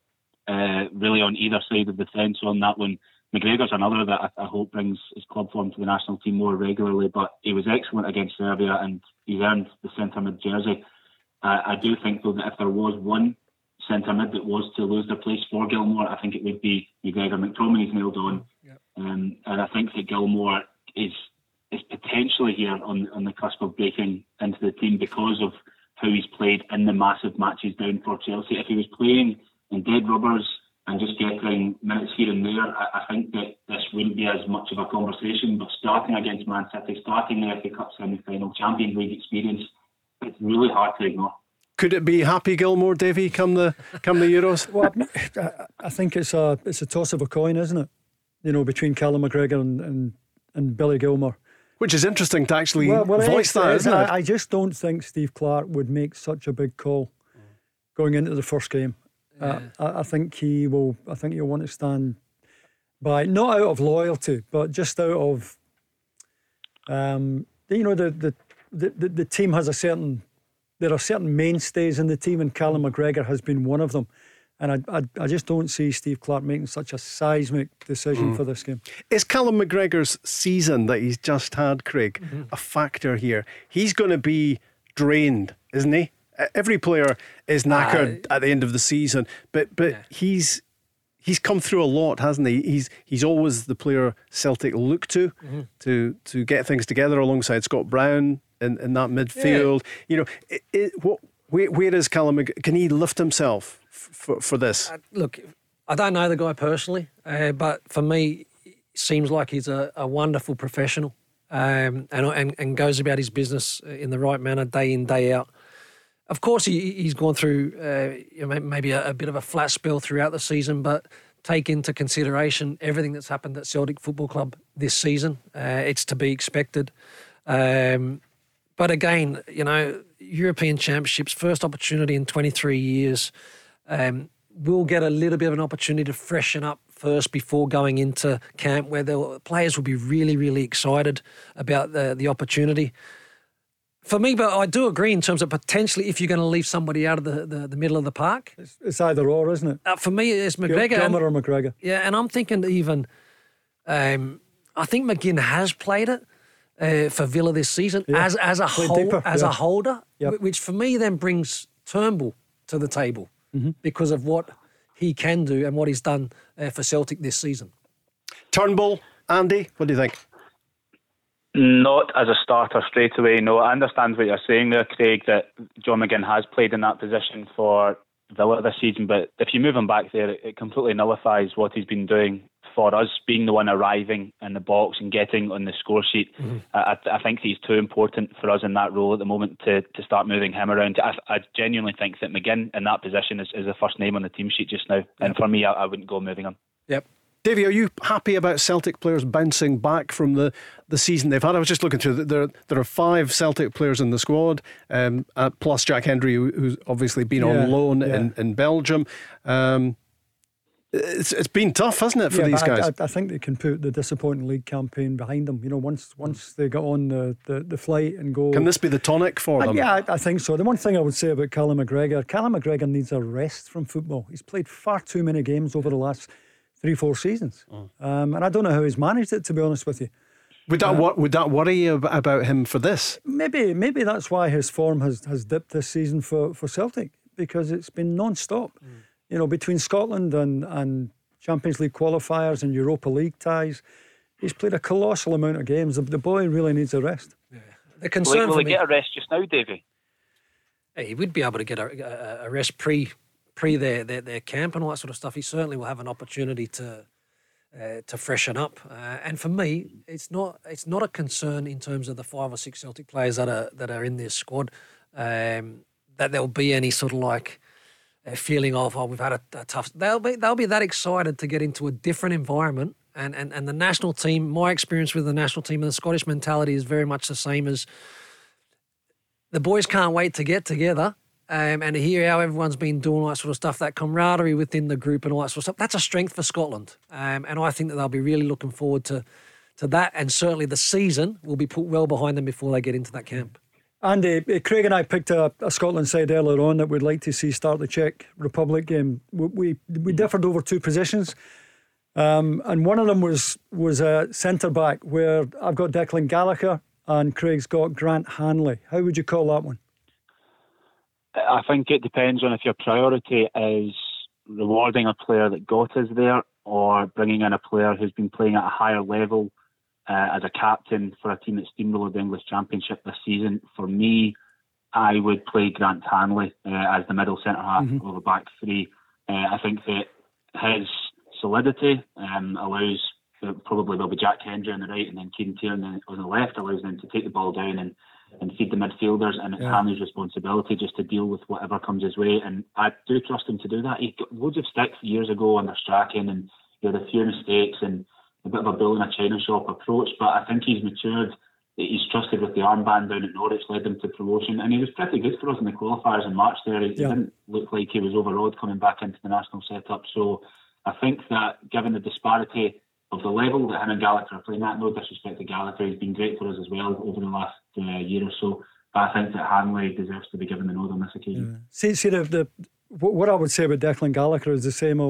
uh, really on either side of the fence on that one. McGregor's another that I, I, hope brings his club form to the national team more regularly, but he was excellent against Serbia and he's earned the centre mid jersey. Uh, I do think, though, that if there was one centre mid that was to lose their place for Gilmour, I think it would be McGregor. McTominay's nailed on. Yep. Um, and I think that Gilmour is is potentially here on, on the cusp of breaking into the team because of how he's played in the massive matches down for Chelsea. If he was playing in dead rubbers and just getting minutes here and there, I, I, think that this wouldn't be as much of a conversation. But starting against Man City, starting the FA Cup semi-final, Champions League experience, it's really hard to ignore. Could it be Happy Gilmore, Davie, come the come the Euros? well, I think it's a it's a toss of a coin, isn't it? You know, between Callum McGregor and, and, and Billy Gilmour. Which is interesting to actually well, well, voice that, isn't it? I just don't think Steve Clarke would make such a big call going into the first game. Uh, yeah. Uh, I, I, think he will. I think he'll want to stand by, not out of loyalty, but just out of, um, you know, the the, the the team has a certain. There are certain mainstays in the team, and Callum McGregor has been one of them. And I, I, I, just don't see Steve Clarke making such a seismic decision mm. for this game. Is Callum McGregor's season that he's just had, Craig, mm-hmm. a factor here? He's going to be drained, isn't he? every player is knackered uh, at the end of the season, but but yeah. he's he's come through a lot, hasn't he? He's he's always the player Celtic look to mm-hmm. to to get things together alongside Scott Brown in, in that midfield. Yeah. You know, it, it, what where, where is Callum? Can he lift himself for for this? Uh, look, I don't know the guy personally, uh, but for me, it seems like he's a, a wonderful professional. Um, and, and and goes about his business in the right manner day in day out. Of course, he, he's gone through uh, you know, maybe a, a, bit of a flat spell throughout the season, but take into consideration everything that's happened at Celtic Football Club this season. Uh, it's to be expected. Um, but again, you know, European Championships, first opportunity in 23 years. Um, we'll get a little bit of an opportunity to freshen up first before going into camp, where the players will be really, really excited about the, the opportunity for me, but I do agree in terms of potentially if you're going to leave somebody out of the, the, the middle of the park. It's, it's either or, isn't it? Uh, for me, it's McGregor. Gilmour or McGregor. Yeah, and I'm thinking even, um, I think McGinn has played it uh, for Villa this season yeah. as as a hold, as yeah. a holder, yep. which for me then brings Turnbull to the table mm-hmm. because of what he can do and what he's done uh, for Celtic this season. Turnbull, Andy, what do you think? Not as a starter straight away. No, I understand what you're saying there, Craig. That John McGinn has played in that position for Villa this season, but if you move him back there, it completely nullifies what he's been doing for us, being the one arriving in the box and getting on the score sheet. Mm-hmm. I, I, think he's too important for us in that role at the moment to, to start moving him around. I, I genuinely think that McGinn in that position is, is the first name on the team sheet just now, and for me, I, I wouldn't go moving him. Yep. Davie, are you happy about Celtic players bouncing back from the, the season they've had? I was just looking through. There, there are five Celtic players in the squad, um, uh, plus Jack Hendry, who's obviously been yeah, on loan yeah. in, in Belgium. Um, it's it's been tough, hasn't it, for yeah, these guys? I, I, I, think they can put the disappointing league campaign behind them. You know, once once they get on the, the, the flight and go. Can this be the tonic for them? yeah, I, I, think so. The one thing I would say about Callum McGregor, Callum McGregor needs a rest from football. He's played far too many games over the last three, four seasons. Oh. Um, and I don't know how he's managed it, to be honest with you. Would that uh, would that worry you about him for this? Maybe maybe that's why his form has, has dipped this season for, for Celtic because it's been non-stop. Mm. You know, between Scotland and, and Champions League qualifiers and Europa League ties, he's played a colossal amount of games. The, the boy really needs a rest. Yeah. The concern will, will he me, get a rest just now, Davie? He would be able to get a, a, a rest pre pre their, their, their camp and all that sort of stuff, he certainly will have an opportunity to uh, to freshen up. Uh, and for me, it's not it's not a concern in terms of the five or six Celtic players that are that are in this squad um, that there'll be any sort of like a feeling of oh we've had a, a, tough. They'll be they'll be that excited to get into a different environment. And, and, and the national team, my experience with the national team and the Scottish mentality is very much the same as the boys can't wait to get together um, and to hear how everyone's been doing all that sort of stuff, that camaraderie within the group and all that sort of stuff, that's a strength for Scotland. Um, and I think that they'll be really looking forward to, to that. And certainly the season will be put well behind them before they get into that camp. Andy, uh, Craig and I picked a, a, Scotland side earlier on that we'd like to see start the Czech Republic game. We, we, we differed over two positions. Um, and one of them was was a centre back where I've got Declan Gallagher and Craig's got Grant Hanley. How would you call that one? I think it depends on if your priority is rewarding a player that got us there or bringing in a player who's been playing at a higher level uh, as a captain for a team that steamrolled the English Championship this season. For me, I would play Grant Hanley uh, as the middle centre half mm-hmm. of a back three. Uh, I think that his solidity um, allows uh, probably there'll be Jack Hendry on the right and then Kieran Tierney on the left allows them to take the ball down and and feed the midfielders, and it's yeah. Hanley's responsibility just to deal with whatever comes his way. And I do trust him to do that. He got loads of sticks years ago under Strachan, and he had a few mistakes and a bit of a bull in a china shop approach. But I think he's matured. He's trusted with the armband down at Norwich, led them to promotion, and he was pretty good for us in the qualifiers in March. There, he yeah. didn't look like he was overawed coming back into the national setup. So I think that given the disparity of the level that him and Gallagher are playing at. No disrespect to Gallagher, he's been great for us as well over the last uh, year or so. But I think that Hanley deserves to be given the nod on this occasion. Yeah. See, see the, the what I would say about Declan Gallagher is the same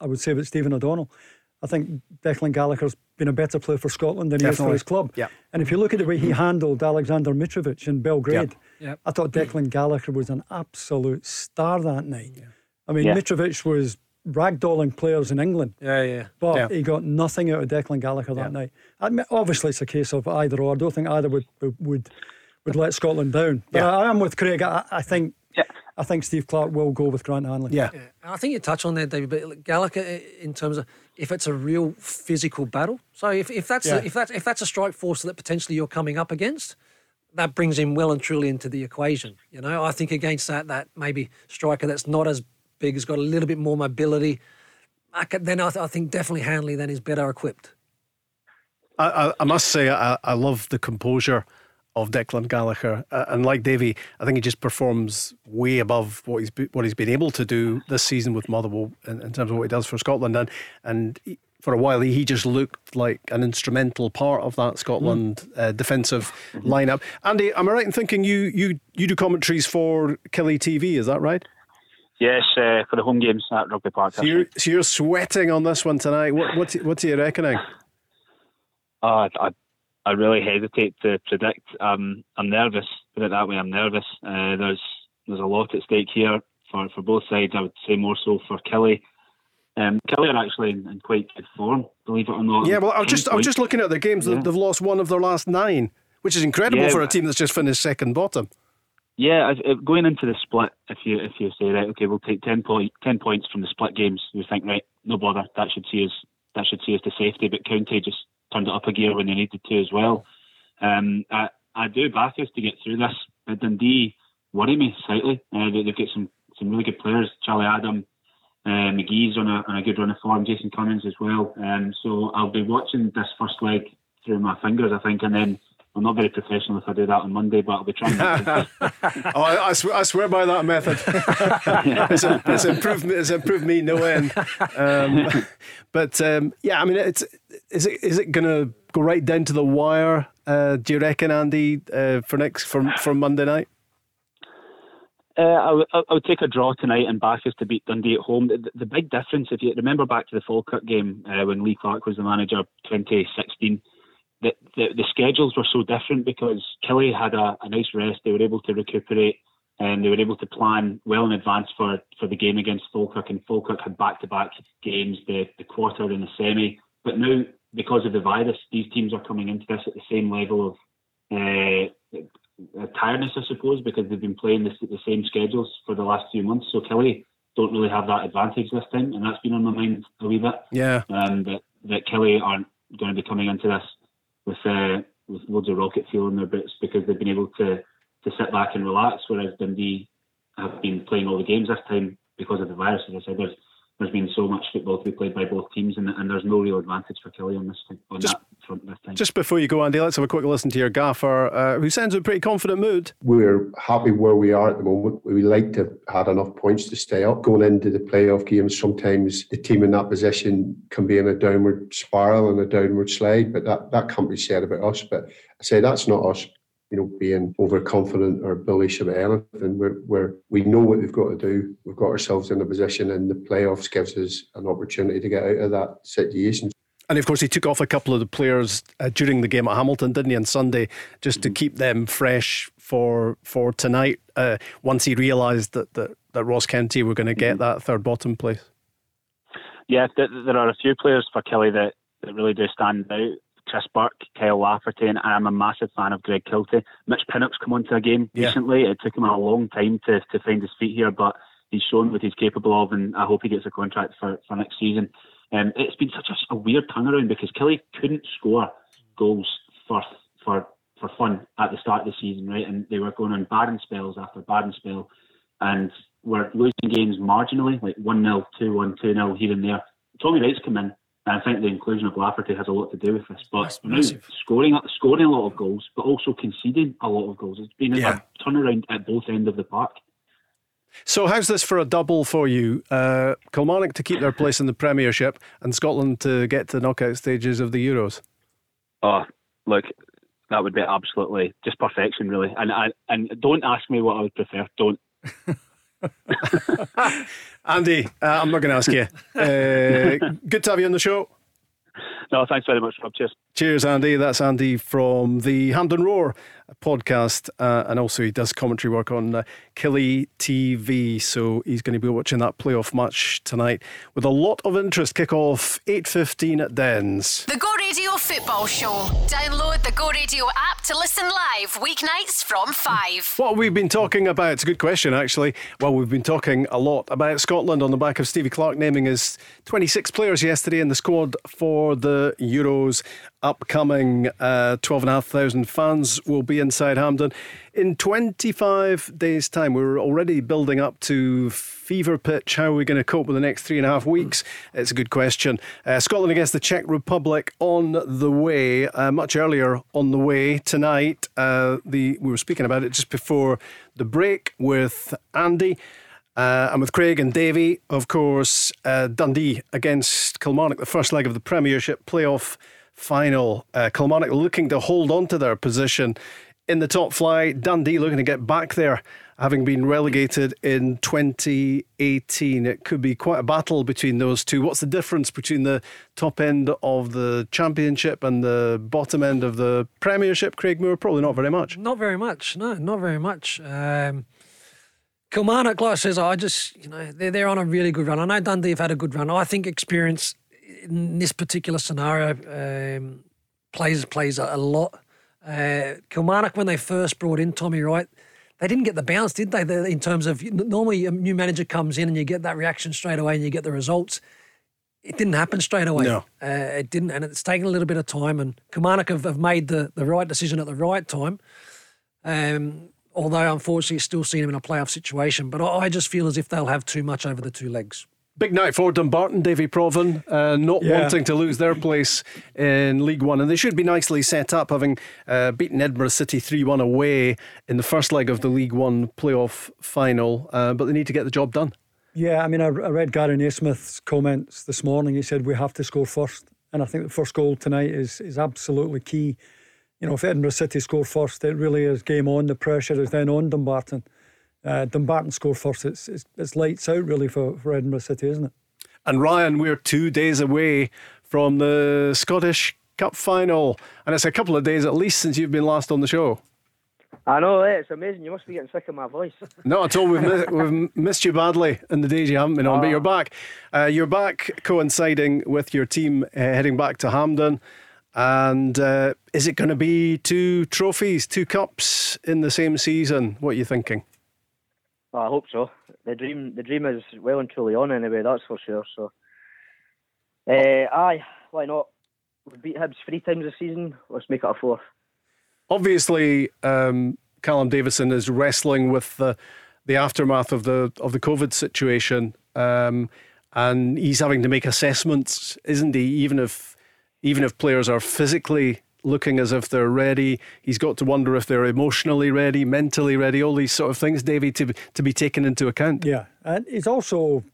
I would say about Stephen O'Donnell. I think Declan Gallagher's been a better player for Scotland than Definitely. he is for his club. Yeah. And if you look at the way he handled Alexander Mitrovic in Belgrade, yep. Yep. I thought Declan Gallagher was an absolute star that night. Yeah. I mean, yeah. Mitrovic was ragdolling players in England. Yeah, yeah. But yeah. he got nothing out of Declan Gallagher that yeah. night. I mean, obviously, it's a case of either or. I don't think either would would would let Scotland down. But yeah. I, I am with Craig. I, I think. Yeah. I think Steve Clarke will go with Grant Hanley. Yeah. yeah. I think you touch on that, David. But Gallagher, in terms of if it's a real physical battle, so if, if that's yeah. a, if that's if that's a strike force that potentially you're coming up against, that brings him well and truly into the equation. You know, I think against that that maybe striker that's not as big, has got a little bit more mobility. I can, then I, th- I, think definitely Hanley then is better equipped. I, I, I must say I, I, love the composure of Declan Gallagher, uh, and like Davie, I think he just performs way above what he's what he's been able to do this season with Motherwell in, in terms of what he does for Scotland, and and. He, for a while, he just looked like an instrumental part of that Scotland mm. uh, defensive lineup. Andy, am I right in thinking you you you do commentaries for Killie TV? Is that right? Yes, uh, for the home games at Rugby Park. So you're, so you're, sweating on this one tonight. What, what, what are you reckoning? Uh, I, I really hesitate to predict. Um, I'm nervous. Put it that way. I'm nervous. Uh, there's there's a lot at stake here for, for both sides. I would say more so for Killie. Um, Killie are actually in, in, quite good form, believe it or not. Yeah, well, I'm just I was just looking at their games. Yeah. They've lost one of their last nine, which is incredible yeah, for a team that's just finished second bottom. Yeah, going into the split, if you if you say right, okay, we'll take 10, point, 10 points from the split games, you think right, no bother, that should see us that should see us to safety. But County just turned it up a gear when they needed to as well. Um, I, I do back us to get through this, but Dundee worry me slightly. Uh, they, have got some some really good players. Charlie Adam, uh, McGee's on a on a good run of form. Jason Cummings as well. Um, so I'll be watching this first leg through my fingers, I think, and then I'm not very professional if I do that on Monday, but I'll be trying. oh, I, I, swear, I, swear, by that method. it's, a, it's, improved. It's improved me no end. Um, but um, yeah, I mean, it's is it is it going to go right down to the wire? Uh, do you reckon, Andy, uh, for next for for Monday night? Uh, I, I would take a draw tonight and Bacchus to beat Dundee at home. The, the big difference, if you remember back to the Falkirk game uh, when Lee Clark was the manager, 2016 the, the, the schedules were so different because Killie had a, a nice rest. They were able to recuperate and they were able to plan well in advance for, for the game against Falkirk. And Falkirk had back to back games, the, the quarter and the semi. But now, because of the virus, these teams are coming into this at the same level of uh, tiredness, I suppose, because they've been playing this, the same schedules for the last few months. So Killie don't really have that advantage this time, and that's been on my mind a wee bit. Yeah. Um, but that Killie aren't going to be coming into this with uh, with loads of rocket fuel in their boots because they've been able to to sit back and relax, whereas Dundee have been playing all the games this time because of the virus. As I said, there's there's been so much football to be played by both teams, and, and there's no real advantage for Killie on this on just, that front this time. Just before you go, Andy, let's have a quick listen to your gaffer, uh, who sounds in a pretty confident mood. We're happy where we are at the moment. We like to have had enough points to stay up. Going into the playoff games, sometimes the team in that position can be in a downward spiral and a downward slide, but that, that can't be said about us. But I say that's not us you know, being overconfident or bullish about anything. We're, we're, we know what we've got to do. We've got ourselves in a position, and the playoffs gives us an opportunity to get out of that situation. And of course, he took off a couple of the players uh, during the game at Hamilton, didn't he, on Sunday, just to mm-hmm. keep them fresh for for tonight. Uh, once he realised that, that that Ross County were going to get mm-hmm. that third bottom place. Yeah, there are a few players for Killie that, that really do stand out. Chris Burke, Kyle Lafferty, and I'm a massive fan of Greg Kiltie. Mitch Pinnock's come onto a game yeah. recently. It took him a long time to, to find his feet here, but he's shown what he's capable of, and I hope he gets a contract for, for next season. Um, it's been such a, a, weird turnaround because Killie couldn't score goals for for for fun at the start of the season, right? And they were going on barren spells after barren spell, and were losing games marginally, like 1 0, 2 1, 2 0 here and there. Tommy Wright's come in and I think the inclusion of Lafferty has a lot to do with this. But scoring scoring a lot of goals, but also conceding a lot of goals. It's been yeah. a turnaround at both ends of the park. So, how's this for a double for you? Uh, Kilmarnock to keep their place in the Premiership and Scotland to get to the knockout stages of the Euros? Oh, look, that would be absolutely just perfection, really. And I, and don't ask me what I would prefer. Don't. Andy, uh, I'm not going to ask you. Uh, good to have you on the show. No, thanks very much, Rob. Cheers. Cheers, Andy. That's Andy from the Hampden Roar podcast, uh, and also he does commentary work on uh, Killie TV. So he's going to be watching that playoff match tonight with a lot of interest. Kick off eight fifteen at Dens. The Go Radio Football Show. Download the Go Radio app to listen live weeknights from five. What we've been talking about? It's a good question, actually. Well, we've been talking a lot about Scotland on the back of Stevie Clarke naming his 26 players yesterday in the squad for the Euros upcoming uh, 12,500 fans will be inside Hampden. In 25 days' time, we're already building up to fever pitch. How are we going to cope with the next three and a half weeks? It's a good question. Uh, Scotland against the Czech Republic on the way, uh, much earlier on the way tonight. Uh, the We were speaking about it just before the break with Andy. Uh, and with Craig and Davie, of course, uh, Dundee against Kilmarnock, the first leg of the Premiership playoff final. Uh, Kilmarnock looking to hold on to their position in the top flight. Dundee looking to get back there, having been relegated in 2018. It could be quite a battle between those two. What's the difference between the top end of the Championship and the bottom end of the Premiership, Craig Moore? Probably not very much. Not very much, no, not very much. Um, Kilmarnock, like I says, I just, you know, they're, they're on a really good run. I know Dundee have had a good run. I think experience in this particular scenario um, plays plays a, a lot. Uh, Kilmarnock, when they first brought in Tommy Wright, they didn't get the bounce, did they? they? In terms of normally a new manager comes in and you get that reaction straight away and you get the results. It didn't happen straight away. No, uh, it didn't, and it's taken a little bit of time. And Kilmarnock have, have made the, the right decision at the right time. Um, although unfortunately, it's still seen them in a playoff situation. But I, I just feel as if they'll have too much over the two legs. Big night for Dumbarton, Davie Provan, uh, not yeah. wanting to lose their place in League One. And they should be nicely set up, having uh, beaten Edinburgh City 3 1 away in the first leg of the League One playoff final. Uh, but they need to get the job done. Yeah, I mean, I, I read Gary Naismith's comments this morning. He said we have to score first. And I think the first goal tonight is, is absolutely key. You know, if Edinburgh City score first, it really is game on. The pressure is then on Dumbarton uh, Dumbarton score first. It's, it's, it's lights out really for, for Edinburgh City, isn't it? And Ryan, we're two days away from the Scottish Cup final, and it's a couple of days at least since you've been last on the show. I know, eh? it's amazing. You must be getting sick of my voice. Not at all. We've, missed, we've missed you badly in the days you haven't been on, but ah. you're back. Uh, you're back coinciding with your team uh, heading back to Hampden. And uh, is it going to be two trophies, two cups in the same season? What are you thinking? I hope so. The dream, the dream is well and truly on anyway. That's for sure. So, uh, aye, why not? We beat Hibs three times this season. Let's make it a fourth. Obviously, um, Callum Davidson is wrestling with the the aftermath of the of the COVID situation, um, and he's having to make assessments, isn't he? Even if even if players are physically looking as if they're ready, he's got to wonder if they're emotionally ready, mentally ready, all these sort of things, Davie, to to be taken into account. Yeah, and he's also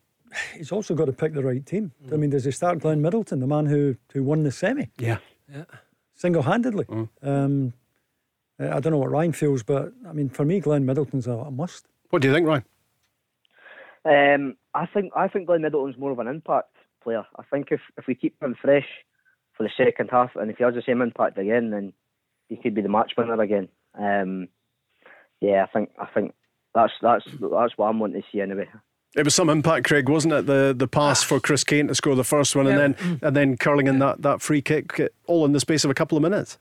he's also got to pick the right team. Mm. I mean, does he start Glenn Middleton, the man who who won the semi? Yeah, yeah, single handedly. Mm. Um, I don't know what Ryan feels, but I mean, for me, Glenn Middleton's a, a must. What do you think, Ryan? Um, I think I think Glenn Middleton's more of an impact player. I think if, if we keep him fresh for the second half, and if he has the same impact again, then he could be the match winner again. Um, yeah, I think I think that's that's that's what I'm wanting to see anyway. It was some impact, Craig, wasn't it? The the pass for Chris Kane to score the first one, yeah. and then and then curling in that, that free kick, all in the space of a couple of minutes.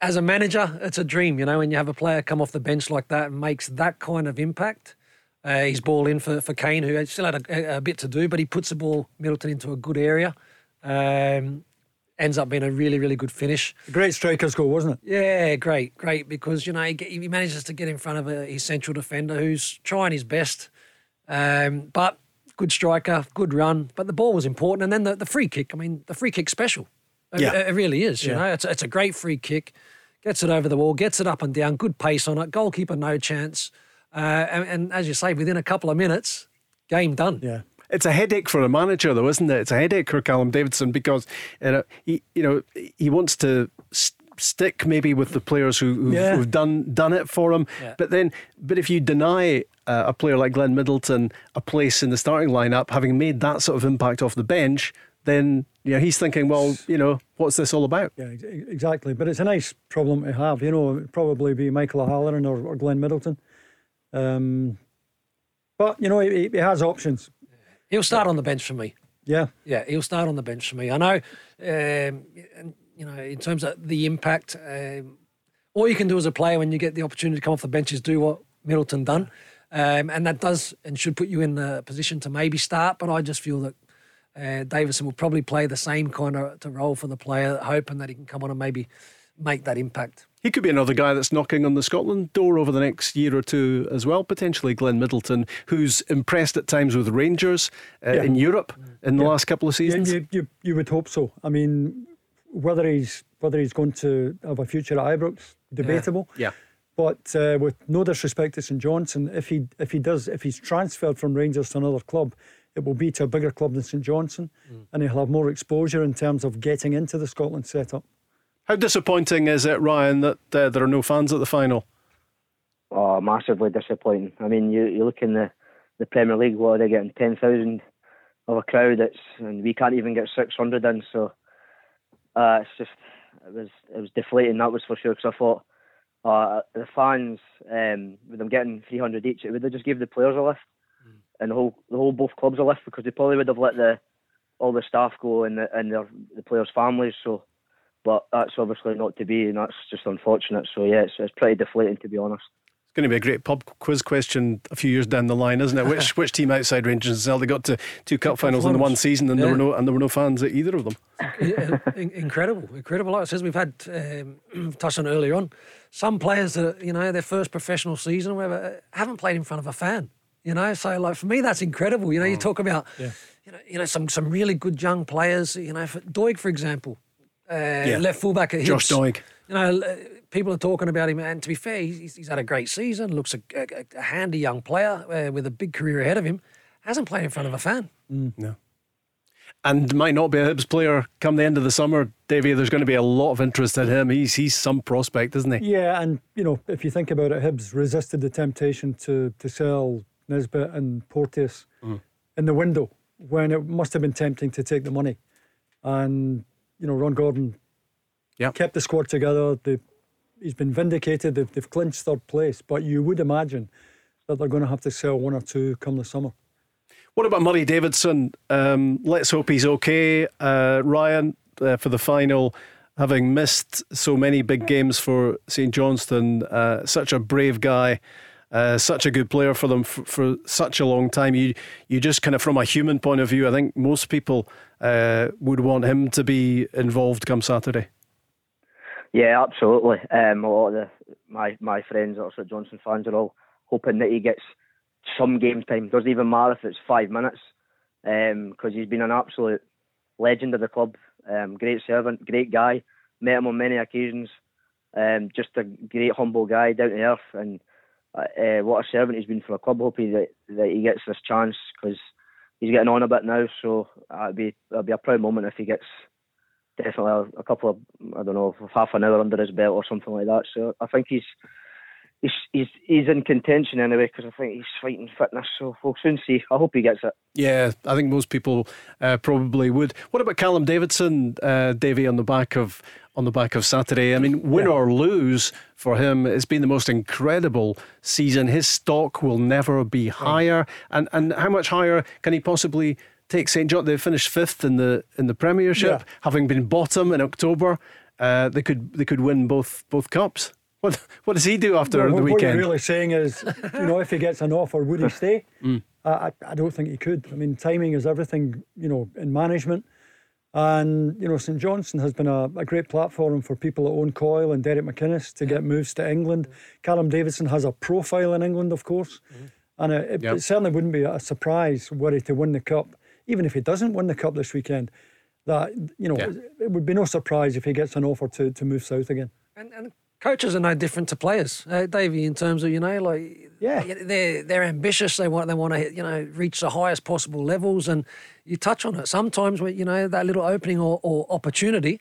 As a manager, it's a dream, you know, when you have a player come off the bench like that and makes that kind of impact. Uh, he's ball in for, for Kane, who still had a, a, bit to do, but he puts the ball Middleton into a good area. Um, ends up being a really, really good finish. A great striker's goal, wasn't it? Yeah, great, great, because, you know, he, he manages to get in front of a, his central defender who's trying his best. Um, but good striker, good run, but the ball was important. And then the, the free kick, I mean, the free kick special. It, yeah. it really is, you yeah. know. It's, it's a great free kick. Gets it over the wall, gets it up and down, good pace on it. Goalkeeper, no chance. Uh, and, and as you say, within a couple of minutes, game done. Yeah. It's a headache for a manager, though, isn't it? It's a headache for Callum Davidson because you know, he, you know, he wants to stick maybe with the players who, who've, yeah. who've done done it for him. Yeah. But then, but if you deny uh, a player like Glenn Middleton a place in the starting lineup, having made that sort of impact off the bench, then you know he's thinking, well, you know, what's this all about? Yeah, exactly. But it's a nice problem to have. You know, probably be Michael O'Halloran or, or Glenn Middleton. Um, but you know, he, he has options. He'll start on the bench for me. Yeah, yeah, he'll start on the bench for me. I know, um, you know, in terms of the impact, um, all you can do as a player when you get the opportunity to come off the bench is do what Middleton done, um, and that does and should put you in the position to maybe start. But I just feel that uh, Davidson will probably play the same kind of role for the player, hoping that he can come on and maybe make that impact. He could be another guy that's knocking on the Scotland door over the next year or two as well, potentially Glenn Middleton, who's impressed at times with Rangers uh, yeah. in Europe in the yeah. last couple of seasons. Yeah, you, you, you, would hope so. I mean, whether he's whether he's going to have a future at Ibrox, debatable. Yeah. But uh, with no disrespect to St Johnstone, if he if he does if he's transferred from Rangers to another club, it will be to a bigger club than St Johnstone, mm. and he'll have more exposure in terms of getting into the Scotland setup. How disappointing is it, Ryan, that uh, there are no fans at the final? Oh, massively disappointing. I mean, you, you look in the, the Premier League, what are they getting? 10,000 of a crowd, it's, and we can't even get 600 in, so uh, it's just, it was it was deflating, that was for sure, because I thought uh, the fans, um, with them getting 300 each, it would have just give the players a lift, mm. and the whole, the whole both clubs a lift, because they probably would have let the all the staff go and the, and their, the players' families, so but that's obviously not to be, and that's just unfortunate. So yeah, it's, it's pretty deflating to be honest. It's going to be a great pub quiz question a few years down the line, isn't it? Which which team outside Rangers and Celtic got to two cup finals in the one season, and yeah. there were no and there were no fans at either of them. incredible, incredible. Like I says, we've had um, touched on earlier on some players that you know their first professional season, whatever, haven't played in front of a fan. You know, so like for me, that's incredible. You know, you oh. talk about, yeah. you know, you know some some really good young players. You know, for Doig, for example, uh, yeah. left fullback at Hibs. Josh Doig. You know, people are talking about him, and to be fair, he's, he's had a great season. Looks a, a, a handy young player uh, with a big career ahead of him. Hasn't played in front of a fan. Mm. No. And might not be a Hibs player come the end of the summer, Davie. There's going to be a lot of interest in him. He's he's some prospect, isn't he? Yeah, and you know, if you think about it, Hibs resisted the temptation to to sell Nisbet and Porteous mm. in the window when it must have been tempting to take the money. And you know, Ron Gordon yep. kept the squad together. They, he's been vindicated. They've, they've clinched third place. But you would imagine that they're going to have to sell one or two come the summer. What about Murray Davidson? Um, let's hope he's okay. Uh, Ryan, uh, for the final, having missed so many big games for St Johnstone, uh, such a brave guy. Uh, such a good player for them for, for, such a long time. You you just kind of from a human point of view, I think most people uh, would want him to be involved come Saturday. Yeah, absolutely. Um, a lot of the, my my friends, also Johnson fans, are all hoping that he gets some game time. Doesn't even matter if it's five minutes, because um, he's been an absolute legend of the club. Um, great servant, great guy. Met him on many occasions. Um, just a great humble guy, down to earth, and uh, uh, what a servant he's been for the club. Hoping that that he gets this chance because he's getting on a bit now. So it'd be it'd be a proud moment if he gets definitely a, a couple of I don't know half an hour under his belt or something like that. So I think he's he's he's he's in contention anyway because I think he's fighting fitness. So we'll soon see. I hope he gets it. Yeah, I think most people uh, probably would. What about Callum Davidson, uh, Davie, on the back of on the back of Saturday? I mean, win yeah. or lose for him, it's been the most incredible season. His stock will never be higher, and and how much higher can he possibly? Take St John. They finished fifth in the in the Premiership, yeah. having been bottom in October. Uh, they could they could win both both cups. What what does he do after well, the weekend? What you're really saying is, you know, if he gets an offer, would he stay? Mm. I, I don't think he could. I mean, timing is everything, you know, in management. And, you know, St Johnstone has been a, a, great platform for people that Owen Coyle and Derek McInnes to get moves to England. Callum Davidson has a profile in England, of course. mm And it, it, yep. it, certainly wouldn't be a surprise were he to win the Cup. Even if he doesn't win the Cup this weekend, that, you know, yeah. it would be no surprise if he gets an offer to, to move south again. And, and coaches are no different to players, uh, Davie. In terms of you know, like yeah, they're they're ambitious. They want they want to you know reach the highest possible levels, and you touch on it sometimes when you know that little opening or, or opportunity.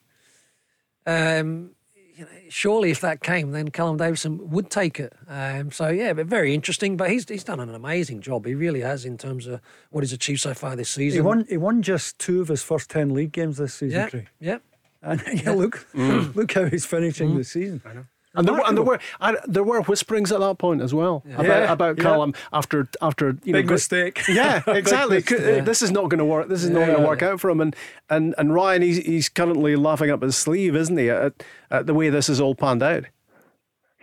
Um, you know, surely if that came, then Callum Davidson would take it. Um, so yeah, but very interesting. But he's he's done an amazing job. He really has in terms of what he's achieved so far this season. He won he won just two of his first ten league games this season. Yeah, yeah. And yeah, look, mm. look how he's finishing mm. the season. I know. And there, and there were and there were whisperings at that point as well yeah. about, yeah, about Callum yeah. after after you Big know mistake. Yeah, exactly. mistake. This is not going to work. This is not going to work out for him. And and and Ryan, he's he's currently laughing up his sleeve, isn't he, at, at the way this is all panned out?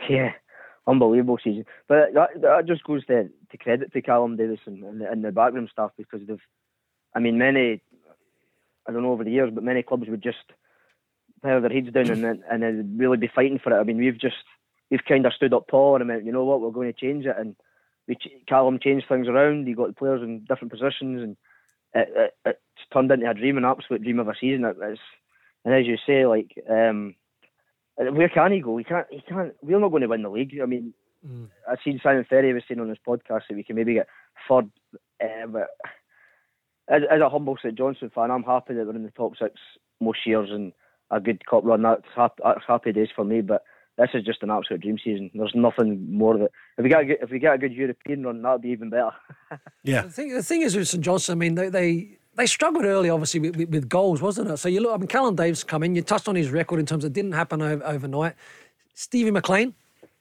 Yeah, unbelievable season. But that, that just goes to, to credit to Callum Davidson and the, and the backroom staff because they've, I mean, many, I don't know over the years, but many clubs would just have their heads down and and then really be fighting for it. I mean, we've just we've kind of stood up tall and went, you know what, we're going to change it. And we Callum changed things around. He got the players in different positions, and it, it, it's turned into a dream, an absolute dream of a season. It, it's, and as you say, like, um, where can he go? He can't. He can't. We're not going to win the league. I mean, mm. I've seen Simon Ferry was saying on his podcast that we can maybe get third. Uh, but as, as a humble St Johnstone fan, I'm happy that we're in the top six most years and a good cup run. That's happy, that's uh, happy days for me. But this is just an absolute dream season. There's nothing more that if we get a good, if we get a good European run, that'd be even better. yeah. The thing, the thing is with St Johnstone, I mean, they, they they struggled early, obviously, with, with, with, goals, wasn't it? So you look, I mean, Callum Davis come in. You touched on his record in terms of it didn't happen over, overnight. Stevie McLean,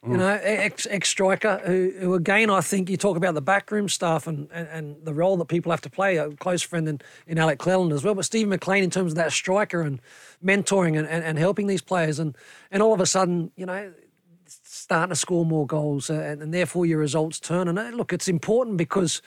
you know, ex ex striker who, who, again, I think you talk about the backroom staff and, and, and, the role that people have to play. A close friend in, in Alec Cleland as well, but Stephen McLean in terms of that striker and mentoring and, and, and helping these players, and and all of a sudden, you know, starting to score more goals, and, and, therefore your results turn. And uh, look, it's important because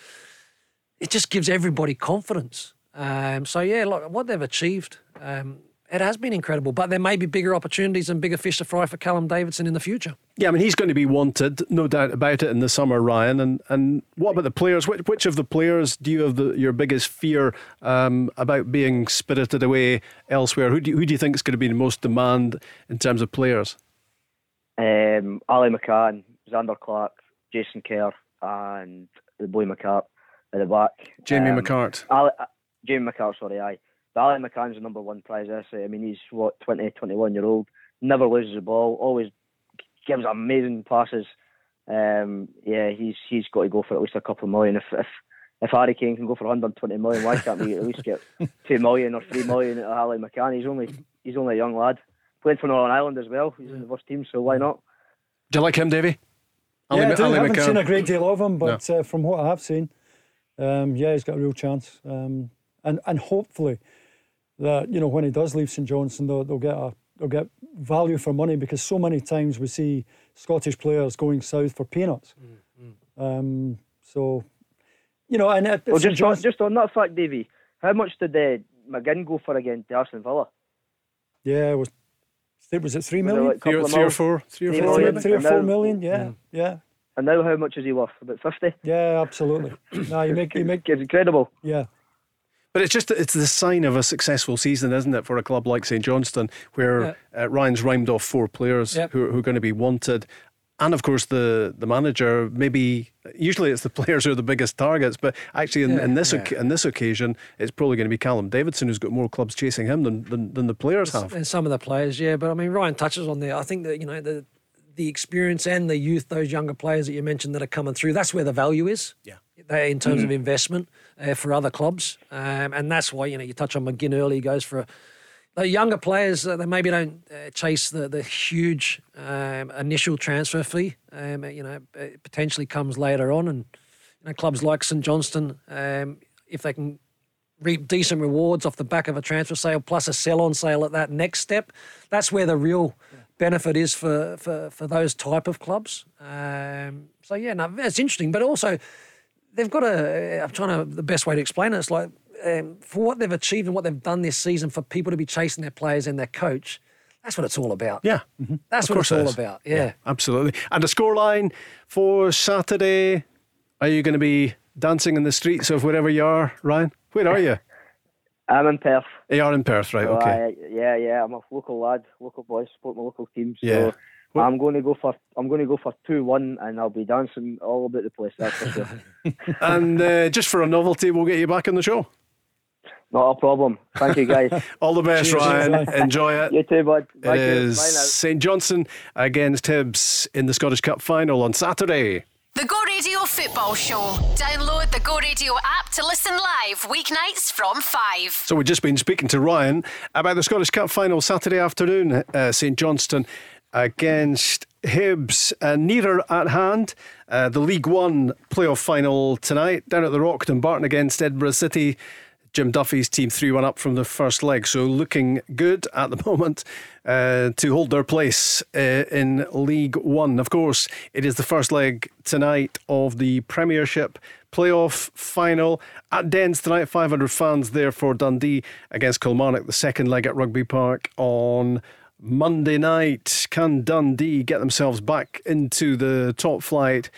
it just gives everybody confidence. Um, so yeah, look what they've achieved. Um, it has been incredible, but there may be bigger opportunities and bigger fish to fry for Callum Davidson in the future. Yeah, I mean he's going to be wanted, no doubt about it, in the summer, Ryan. And and what about the players? Which, which of the players do you have the, your biggest fear um, about being spirited away elsewhere? Who do you, who do you think is going to be the most demand in terms of players? Um, Ali McCann, Zander Clark, Jason Kerr, and the boy McCart at the back. Jamie um, McCart. Ali, uh, Jamie McCart, sorry, aye. Ali McCann's the number one prize essay. I mean, he's what 20, 21 year old, never loses the ball, always gives amazing passes. Um, yeah, he's he's got to go for at least a couple of million. If if if Harry Kane can go for 120 million, why can't we at least get two million or three million at Ali McCann? He's only he's only a young lad. Played for Northern Ireland as well. He's in the first team, so why not? Do you like him, Davie? Yeah, Ali, I, do. I haven't McCann. seen a great deal of him, but no. uh, from what I have seen, um, yeah, he's got a real chance. Um, and and hopefully that you know when he does leave St Johnstone, they'll, they'll get a they'll get value for money because so many times we see Scottish players going south for peanuts. Mm, mm. Um, so, you know, and it, Well, St just on, just on that fact, Davie, how much did uh, McGinn go for against Aston Villa? yeah, it was it was it three Was it million? like a couple of mil? three, Three three, million? three or And four now- million. Yeah, yeah, And now how much is he worth? About 50? yeah, absolutely. no, you make you make it's incredible. Yeah. But it's just it's the sign of a successful season, isn't it, for a club like St Johnstone, where uh, Ryan's rhymed off four players Yep. who, who are going to be wanted, and of course the the manager. Maybe usually it's the players who are the biggest targets, but actually in, Yeah. in this Yeah. in this occasion, it's probably going to be Callum Davidson who's got more clubs chasing him than than, than the players have. And some of the players, yeah. But I mean, Ryan touches on there. I think that you know the the experience and the youth, those younger players that you mentioned that are coming through. That's where the value is. Yeah. They, in terms of Mhm. investment uh, for other clubs, um, and that's why you know you touch on McGinn early. He goes for the younger players. Uh, they maybe don't uh, chase the the huge um, initial transfer fee. Um, you know, it potentially comes later on, and you know clubs like St Johnstone, um, if they can reap decent rewards off the back of a transfer sale plus a sell on sale at that next step. That's where the real benefit is for, for, for those type of clubs. Um, so yeah, no, it's interesting, but also they've got a. I'm trying to the best way to explain it. It's like um, for what they've achieved and what they've done this season for people to be chasing their players and their coach. That's what it's all about. Yeah, that's Of what it's all about. Yeah. Absolutely. And a scoreline for Saturday. Are you going to be dancing in the streets of wherever you are, Ryan? Where are you? I'm in Perth. You are in Perth, right? So Okay. I, yeah, yeah, I'm a local lad, local boy, support my local team. So Yeah. I'm going to go for I'm going to go for two one, and I'll be dancing all about the place. That's for sure. and uh, just for a novelty, we'll get you back on the show. Not a problem. Thank you, guys. All the best, Cheers, Ryan. Enjoy it. You too, bud. It Thank you. is. St Johnstone against Hibs in the Scottish Cup final on Saturday. The Go Radio Football Show. Download the Go Radio app to listen live weeknights from 5. So we've just been speaking to Ryan about the Scottish Cup final Saturday afternoon. Uh, St Johnstone against Hibs, uh, nearer at hand. Uh, the League One playoff final tonight down at the Rockton Barton against Edinburgh City. Jim Duffy's team 3 1 up from the first leg. So looking good at the moment uh, to hold their place uh, in League One. Of course, it is the first leg tonight of the Premiership playoff final at Dens tonight. 500 fans there for Dundee against Kilmarnock. The second leg at Rugby Park on Monday night. Can Dundee get themselves back into the top flight?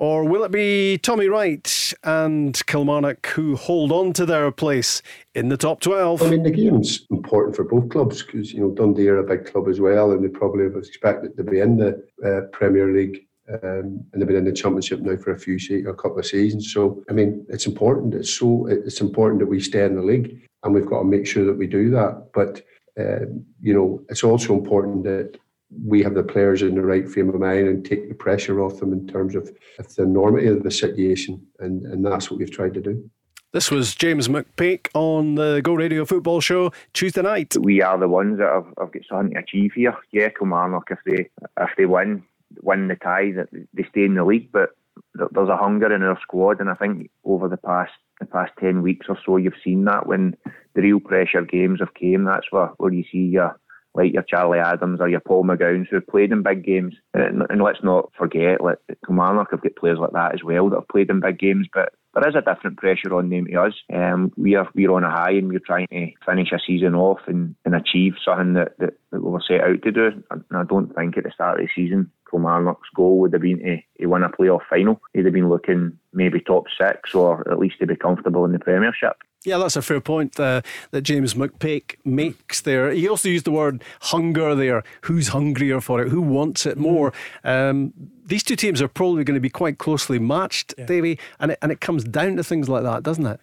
Or will it be Tommy Wright and Kilmarnock who hold on to their place in the top 12? I mean, the game's important for both clubs because, you know, Dundee are a big club as well and they probably have expected to be in the uh, Premier League um, and they've been in the Championship now for a few se- a couple of seasons. So, I mean, it's important. It's so it's important that we stay in the league and we've got to make sure that we do that. But, uh, you know, it's also important that we have the players in the right frame of mind and take the pressure off them in terms of, of the enormity of uh, the situation. And, and that's what we've tried to do. This was James McPake on the Go Radio Football Show Tuesday night. we are the ones that have, have got something to achieve here. Yeah, Kilmarnock, if they if they win win the tie, that they stay in the league. But there's a hunger in our squad, and I think over the past the past ten weeks or so, you've seen that when the real pressure games have came. That's where where you see your like your Charlie Adams or your Paul McGowans who have played in big games. And, and let's not forget, like Kilmarnock have got players like that as well that have played in big games, but there is a different pressure on them to us. Um, we are we're on a high and we're trying to finish a season off and, and achieve something that, that, that we were set out to do. And I don't think at the start of the season Kilmarnock's goal would have been to, to win a playoff final. They'd have been looking maybe top six or at least to be comfortable in the Premiership. Yeah, that's a fair point uh, that James McPake makes there. He also used the word hunger there. Who's hungrier for it? Who wants it more? Um, these two teams are probably going to be quite closely matched, Davie, and it, and it comes down to things like that, doesn't it?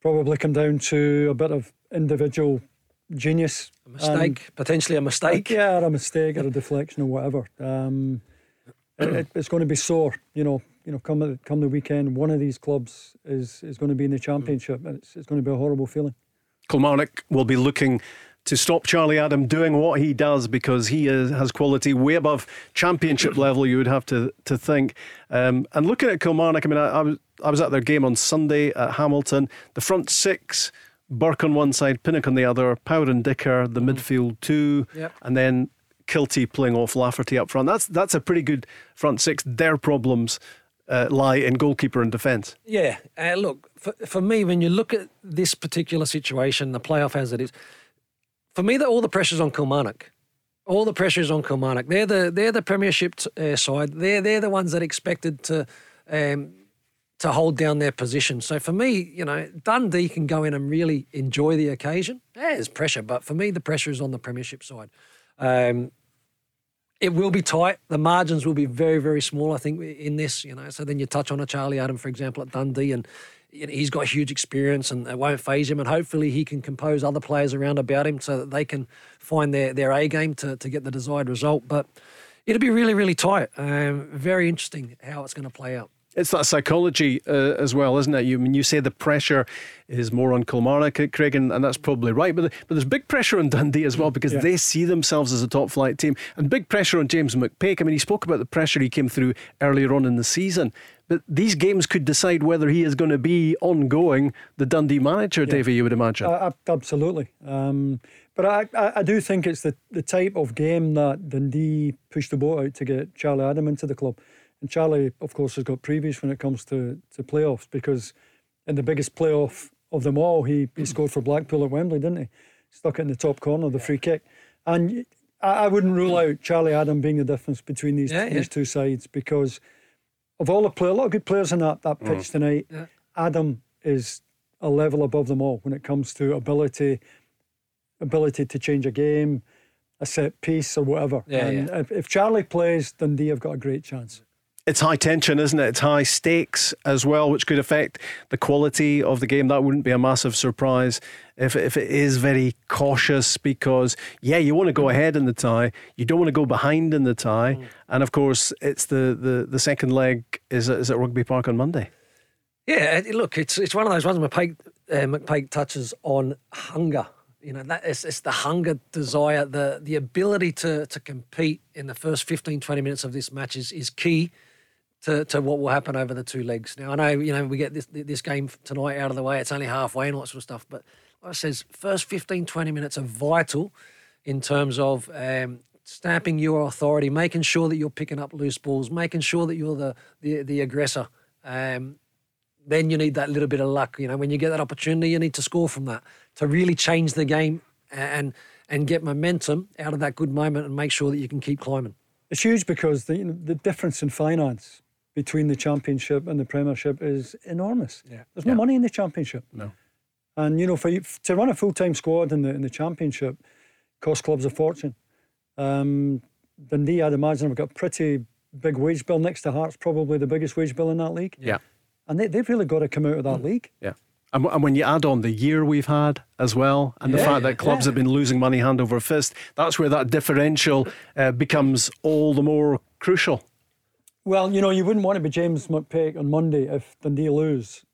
Probably come down to a bit of individual genius. A mistake, potentially a mistake. Yeah, or a mistake or a deflection or whatever. Um, it, it- it's going to be sore, you know. You know, come the, come the weekend, one of these clubs is is going to be in the championship, and it's, it's going to be a horrible feeling. Kilmarnock will be looking to stop Charlie Adam doing what he does because he is, has quality way above championship level. You would have to to think. Um, and looking at Kilmarnock, I mean, I, I was I was at their game on Sunday at Hamilton. The front six, Burke on one side, Pinnock on the other, Power and Dicker the midfield two, Yep. and then Kiltie playing off Lafferty up front. That's that's a pretty good front six. Their problems. uh, lie in goalkeeper and defence. Yeah, uh, look for, for me when you look at this particular situation, the playoff as it is, for me, that all the pressure's on Kilmarnock. All the pressure is on Kilmarnock. They're the they're the Premiership uh, side. They're they're the ones that expected to um, to hold down their position. So for me, you know, Dundee can go in and really enjoy the occasion. Yeah, there's pressure, but for me, the pressure is on the Premiership side. Um, it will be tight. The margins will be very, very small, I think, in this, you know. So then you touch on a Charlie Adam, for example, at Dundee, and he's got huge experience and it won't phase him. And hopefully he can compose other players around about him so that they can find their, their A game to, to get the desired result. But it'll be really, really tight. Um, very interesting how it's going to play out. It's that psychology uh, as well, isn't it? You I mean you say the pressure is more on Kilmarnock, Craig, and, and that's probably right. But but there's big pressure on Dundee as well because yeah. they see themselves as a top flight team, and big pressure on James McPake. I mean, he spoke about the pressure he came through earlier on in the season. But these games could decide whether he is going to be ongoing the Dundee manager, yeah. Davie. You would imagine. Uh, absolutely. Um, but I, I, I do think it's the, the type of game that Dundee pushed the boat out to get Charlie Adam into the club. And Charlie, of course, has got previous when it comes to, to playoffs because in the biggest playoff of them all, he, he scored for Blackpool at Wembley, didn't he? Stuck it in the top corner, the free kick. And I, I wouldn't rule out Charlie Adam being the difference between these, yeah, yeah. these two sides because of all the players, a lot of good players in that, that pitch mm. tonight. Yeah. Adam is a level above them all when it comes to ability, ability to change a game, a set piece or whatever. Yeah, and yeah. If, if Charlie plays, Dundee have got a great chance it's high tension, isn't it? It's high stakes as well, which could affect the quality of the game. That wouldn't be a massive surprise if, if it is very cautious because, yeah, you want to go ahead in the tie. You don't want to go behind in the tie. Mm. And of course, it's the, the, the second leg is, is at Rugby Park on Monday. Yeah, look, it's it's one of those ones McPake, uh, McPake touches on hunger. You know, that is, it's the hunger, desire, the the ability to to compete in the first 15, 20 minutes of this match is, is key to, to what will happen over the two legs. Now I know you know we get this this game tonight out of the way. It's only halfway and all that sort of stuff. But like I says, first 15, 20 minutes are vital in terms of um, stamping your authority, making sure that you're picking up loose balls, making sure that you're the the, the aggressor. Um, then you need that little bit of luck. You know, when you get that opportunity, you need to score from that to really change the game and and get momentum out of that good moment and make sure that you can keep climbing. It's huge because the the difference in finance between the championship and the premiership is enormous. Yeah. There's no yeah. money in the championship. No. And you know, for you, to run a full time squad in the in the championship costs clubs a fortune. Um, Dundee, I'd imagine, have got a pretty big wage bill next to Hearts, probably the biggest wage bill in that league. Yeah. And they, they've really got to come out of that mm. league. Yeah. And, and when you add on the year we've had as well, and yeah, the fact that clubs yeah. have been losing money hand over fist, that's where that differential uh, becomes all the more crucial. Well, you know, you wouldn't want to be James McPake on Monday if Dundee lose,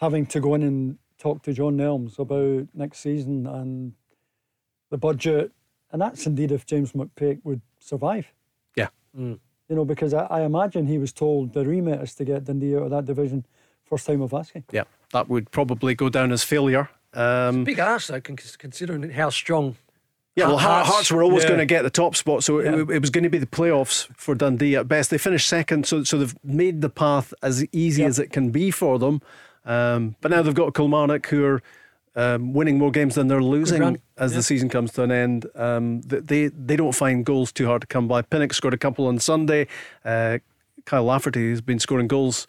having to go in and talk to John Nelms about next season and the budget. And that's indeed if James McPake would survive. Yeah. Mm. You know, because I, I, imagine he was told the remit is to get Dundee out of that division first time of asking. Yeah, that would probably go down as failure. Um, big ask, though, considering how strong yeah, well, Hearts, Hearts were always yeah. going to get the top spot, so yeah. it, it, was going to be the playoffs for Dundee at best. They finished second, so so they've made the path as easy yeah. as it can be for them. Um, but now they've got Kilmarnock, who are um, winning more games than they're losing as the season comes to an end. Um, they they don't find goals too hard to come by. Pinnock scored a couple on Sunday. Uh, Kyle Lafferty has been scoring goals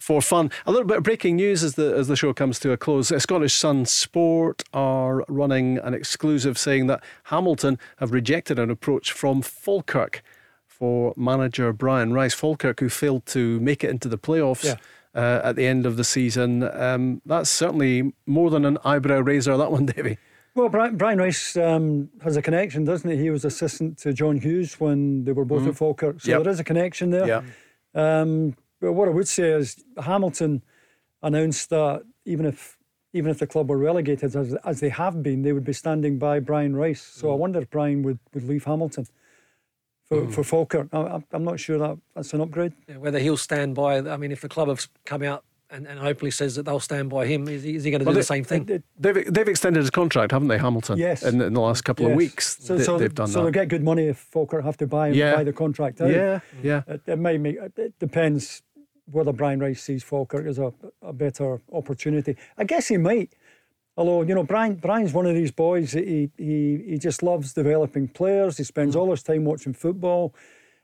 for fun. A little bit of breaking news as the as the show comes to a close. Scottish Sun Sport are running an exclusive saying that Hamilton have rejected an approach from Falkirk for manager Brian Rice. Falkirk, who failed to make it into the playoffs. Yeah. Uh, at the end of the season, um, that's certainly more than an eyebrow raiser. That one, Davie. Well, Brian, Brian Rice um, has a connection, doesn't he? He was assistant to John Hughes when they were both mm-hmm. at Falkirk, so yep. there is a connection there. Yeah. Um, but what I would say is Hamilton announced that even if even if the club were relegated as, as they have been, they would be standing by Brian Rice. So mm. I wonder if Brian would, would leave Hamilton for, mm. for Falkirk. I, am not sure that that's an upgrade. Yeah, whether he'll stand by, I mean, if the club have come out and, and hopefully says that they'll stand by him, is he, is he going to well, do they, the same thing? they've, they've extended his contract, haven't they, Hamilton? Yes. In, in the last couple yes. of weeks, so, they, so they've done so that. So they'll get good money if Falkirk have to buy, yeah. buy the contract out. Yeah, yeah. It, it may make, it depends whether Brian Rice sees Falkirk as a, a better opportunity. I guess he might. Although you know, Brian Brian's one of these boys that he he he just loves developing players. He spends mm. all his time watching football,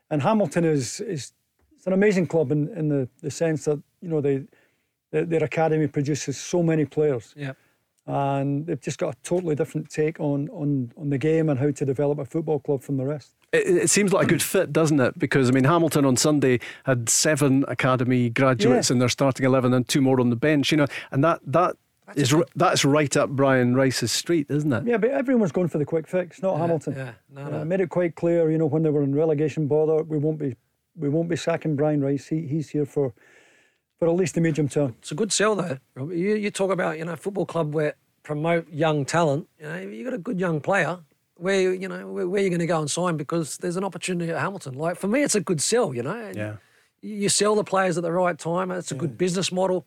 and Hamilton is is it's an amazing club in, in the, the sense that you know they, they their academy produces so many players. Yeah. And they've just got a totally different take on, on, on the game and how to develop a football club from the rest. It, it seems like a good fit, doesn't it? Because I mean, Hamilton on Sunday had seven academy graduates Yeah. in their starting eleven and two more on the bench. You know, and that that is r- that's right up Brian Rice's street, isn't it? Yeah, but everyone's going for the quick fix, not Hamilton. yeah. No, no. made it quite clear, you know, when they were in relegation bother, we won't be we won't be sacking Brian Rice. He, he's here for for at least the medium term. It's a good sell though. You you talk about you know football club where promote young talent. You know you got a good young player. Where you know where, where you're going to go and sign because there's an opportunity at Hamilton. Like for me, it's a good sell. You know. Yeah. You sell the players at the right time. It's a good business model.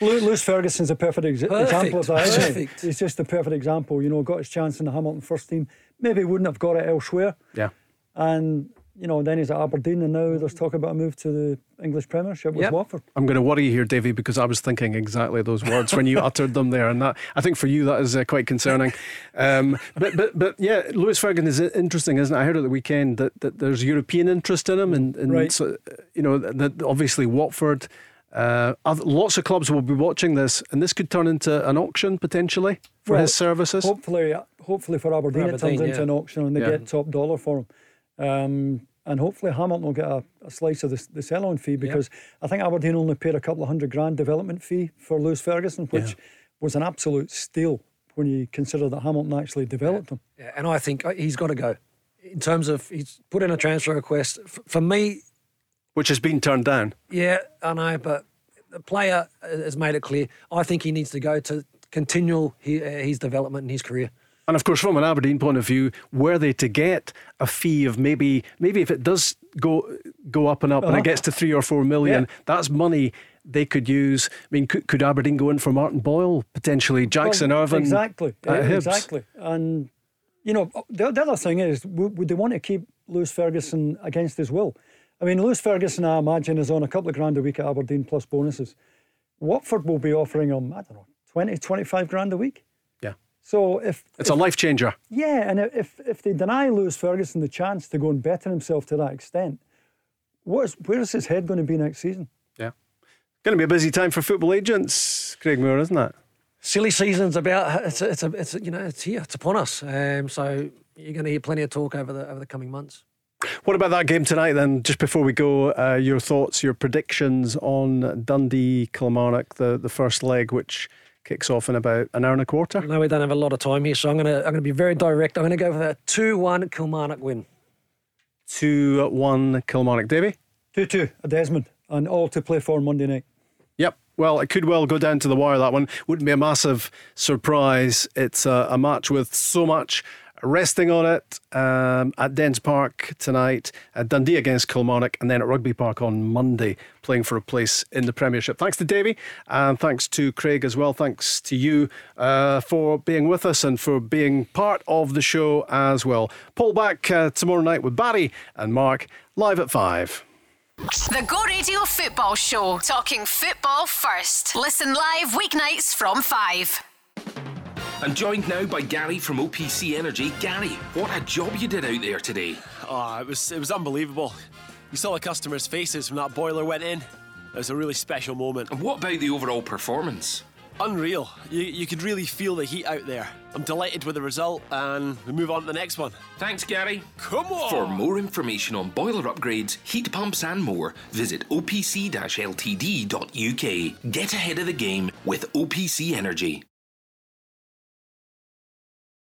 Lewis Ferguson's a perfect, ex- Perfect, example of that. perfect. He's just a perfect example. You know, got his chance in the Hamilton first team. Maybe wouldn't have got it elsewhere. Yeah. And you know, then he's at Aberdeen, and now there's talk about a move to the English Premiership with Yep. Watford. I'm going to worry you here, Davie, because I was thinking exactly those words when you uttered them there, and that I think for you that is uh, quite concerning. Um, but but but yeah, Lewis Ferguson is interesting, isn't it? I heard at the weekend that, that there's European interest in him, and, and Right. so, you know that obviously Watford. Uh, lots of clubs will be watching this, and this could turn into an auction potentially for Well, his services. Hopefully, hopefully for Aberdeen, it Aberdeen, turns into an auction and they Yeah. get top dollar for him. Um, and hopefully Hamilton will get a, a slice of the, the sell-on fee because I think Aberdeen only paid a couple of hundred grand development fee for Lewis Ferguson, which was an absolute steal when you consider that Hamilton actually developed him. Yeah, and I think uh, he's got to go. In terms of he's put in a transfer request. F- For me, which has been turned down. Yeah, I know, but the player has made it clear. I think he needs to go to continue his, his development in his career. And of course, from an Aberdeen point of view, were they to get a fee of maybe, maybe if it does go go up and up and Uh-huh. it gets to three or four million, Yeah. that's money they could use. I mean, could, could Aberdeen go in for Martin Boyle potentially? Jackson Well, Irvine, Exactly. yeah, exactly. And, you know, the, the other thing is, would, would they want to keep Lewis Ferguson against his will? I mean, Lewis Ferguson, I imagine, is on a couple of grand a week at Aberdeen plus bonuses. Watford will be offering him, I don't know, 20, 25 grand a week. Yeah. So if. It's a life changer. Yeah, and if, if they deny Lewis Ferguson the chance to go and better himself to that extent, what is, where is his head going to be next season? Yeah. Going to be a busy time for football agents, Craig Moore, isn't it? Silly season's about. It's a, it's a, it's a, you know it's here. It's upon us. Um, so you're going to hear plenty of talk over the over the coming months. What about that game tonight then? Just before we go, uh, your thoughts, your predictions on Dundee Kilmarnock, the, the first leg, which kicks off in about an hour and a quarter. I know we don't have a lot of time here, so I'm going to I'm going to be very direct. I'm going to go for a two-one Kilmarnock win. 2 1 Kilmarnock. Davie? 2 2, a Desmond, and all to play for Monday night. Yep. Well, it could well go down to the wire, that one. Wouldn't be a massive surprise. It's a, a match with so much resting on it um, at Dens Park tonight, at Dundee against Kilmarnock, and then at Rugby Park on Monday, playing for a place in the Premiership. Thanks to Davie, and thanks to Craig as well. Thanks to you uh, for being with us and for being part of the show as well. Pull back uh, tomorrow night with Barry and Mark, live at 5. The Go Radio Football Show, talking football first. Listen live weeknights from 5. I'm joined now by Gary from OPC Energy. Gary, what a job you did out there today. Oh, it was it was unbelievable. You saw the customers' faces when that boiler went in. It was a really special moment. And what about the overall performance? Unreal. You, you could really feel the heat out there. I'm delighted with the result, and we move on to the next one. Thanks, Gary. Come on! For more information on boiler upgrades, heat pumps, and more, visit opc ltd.uk. Get ahead of the game with OPC Energy.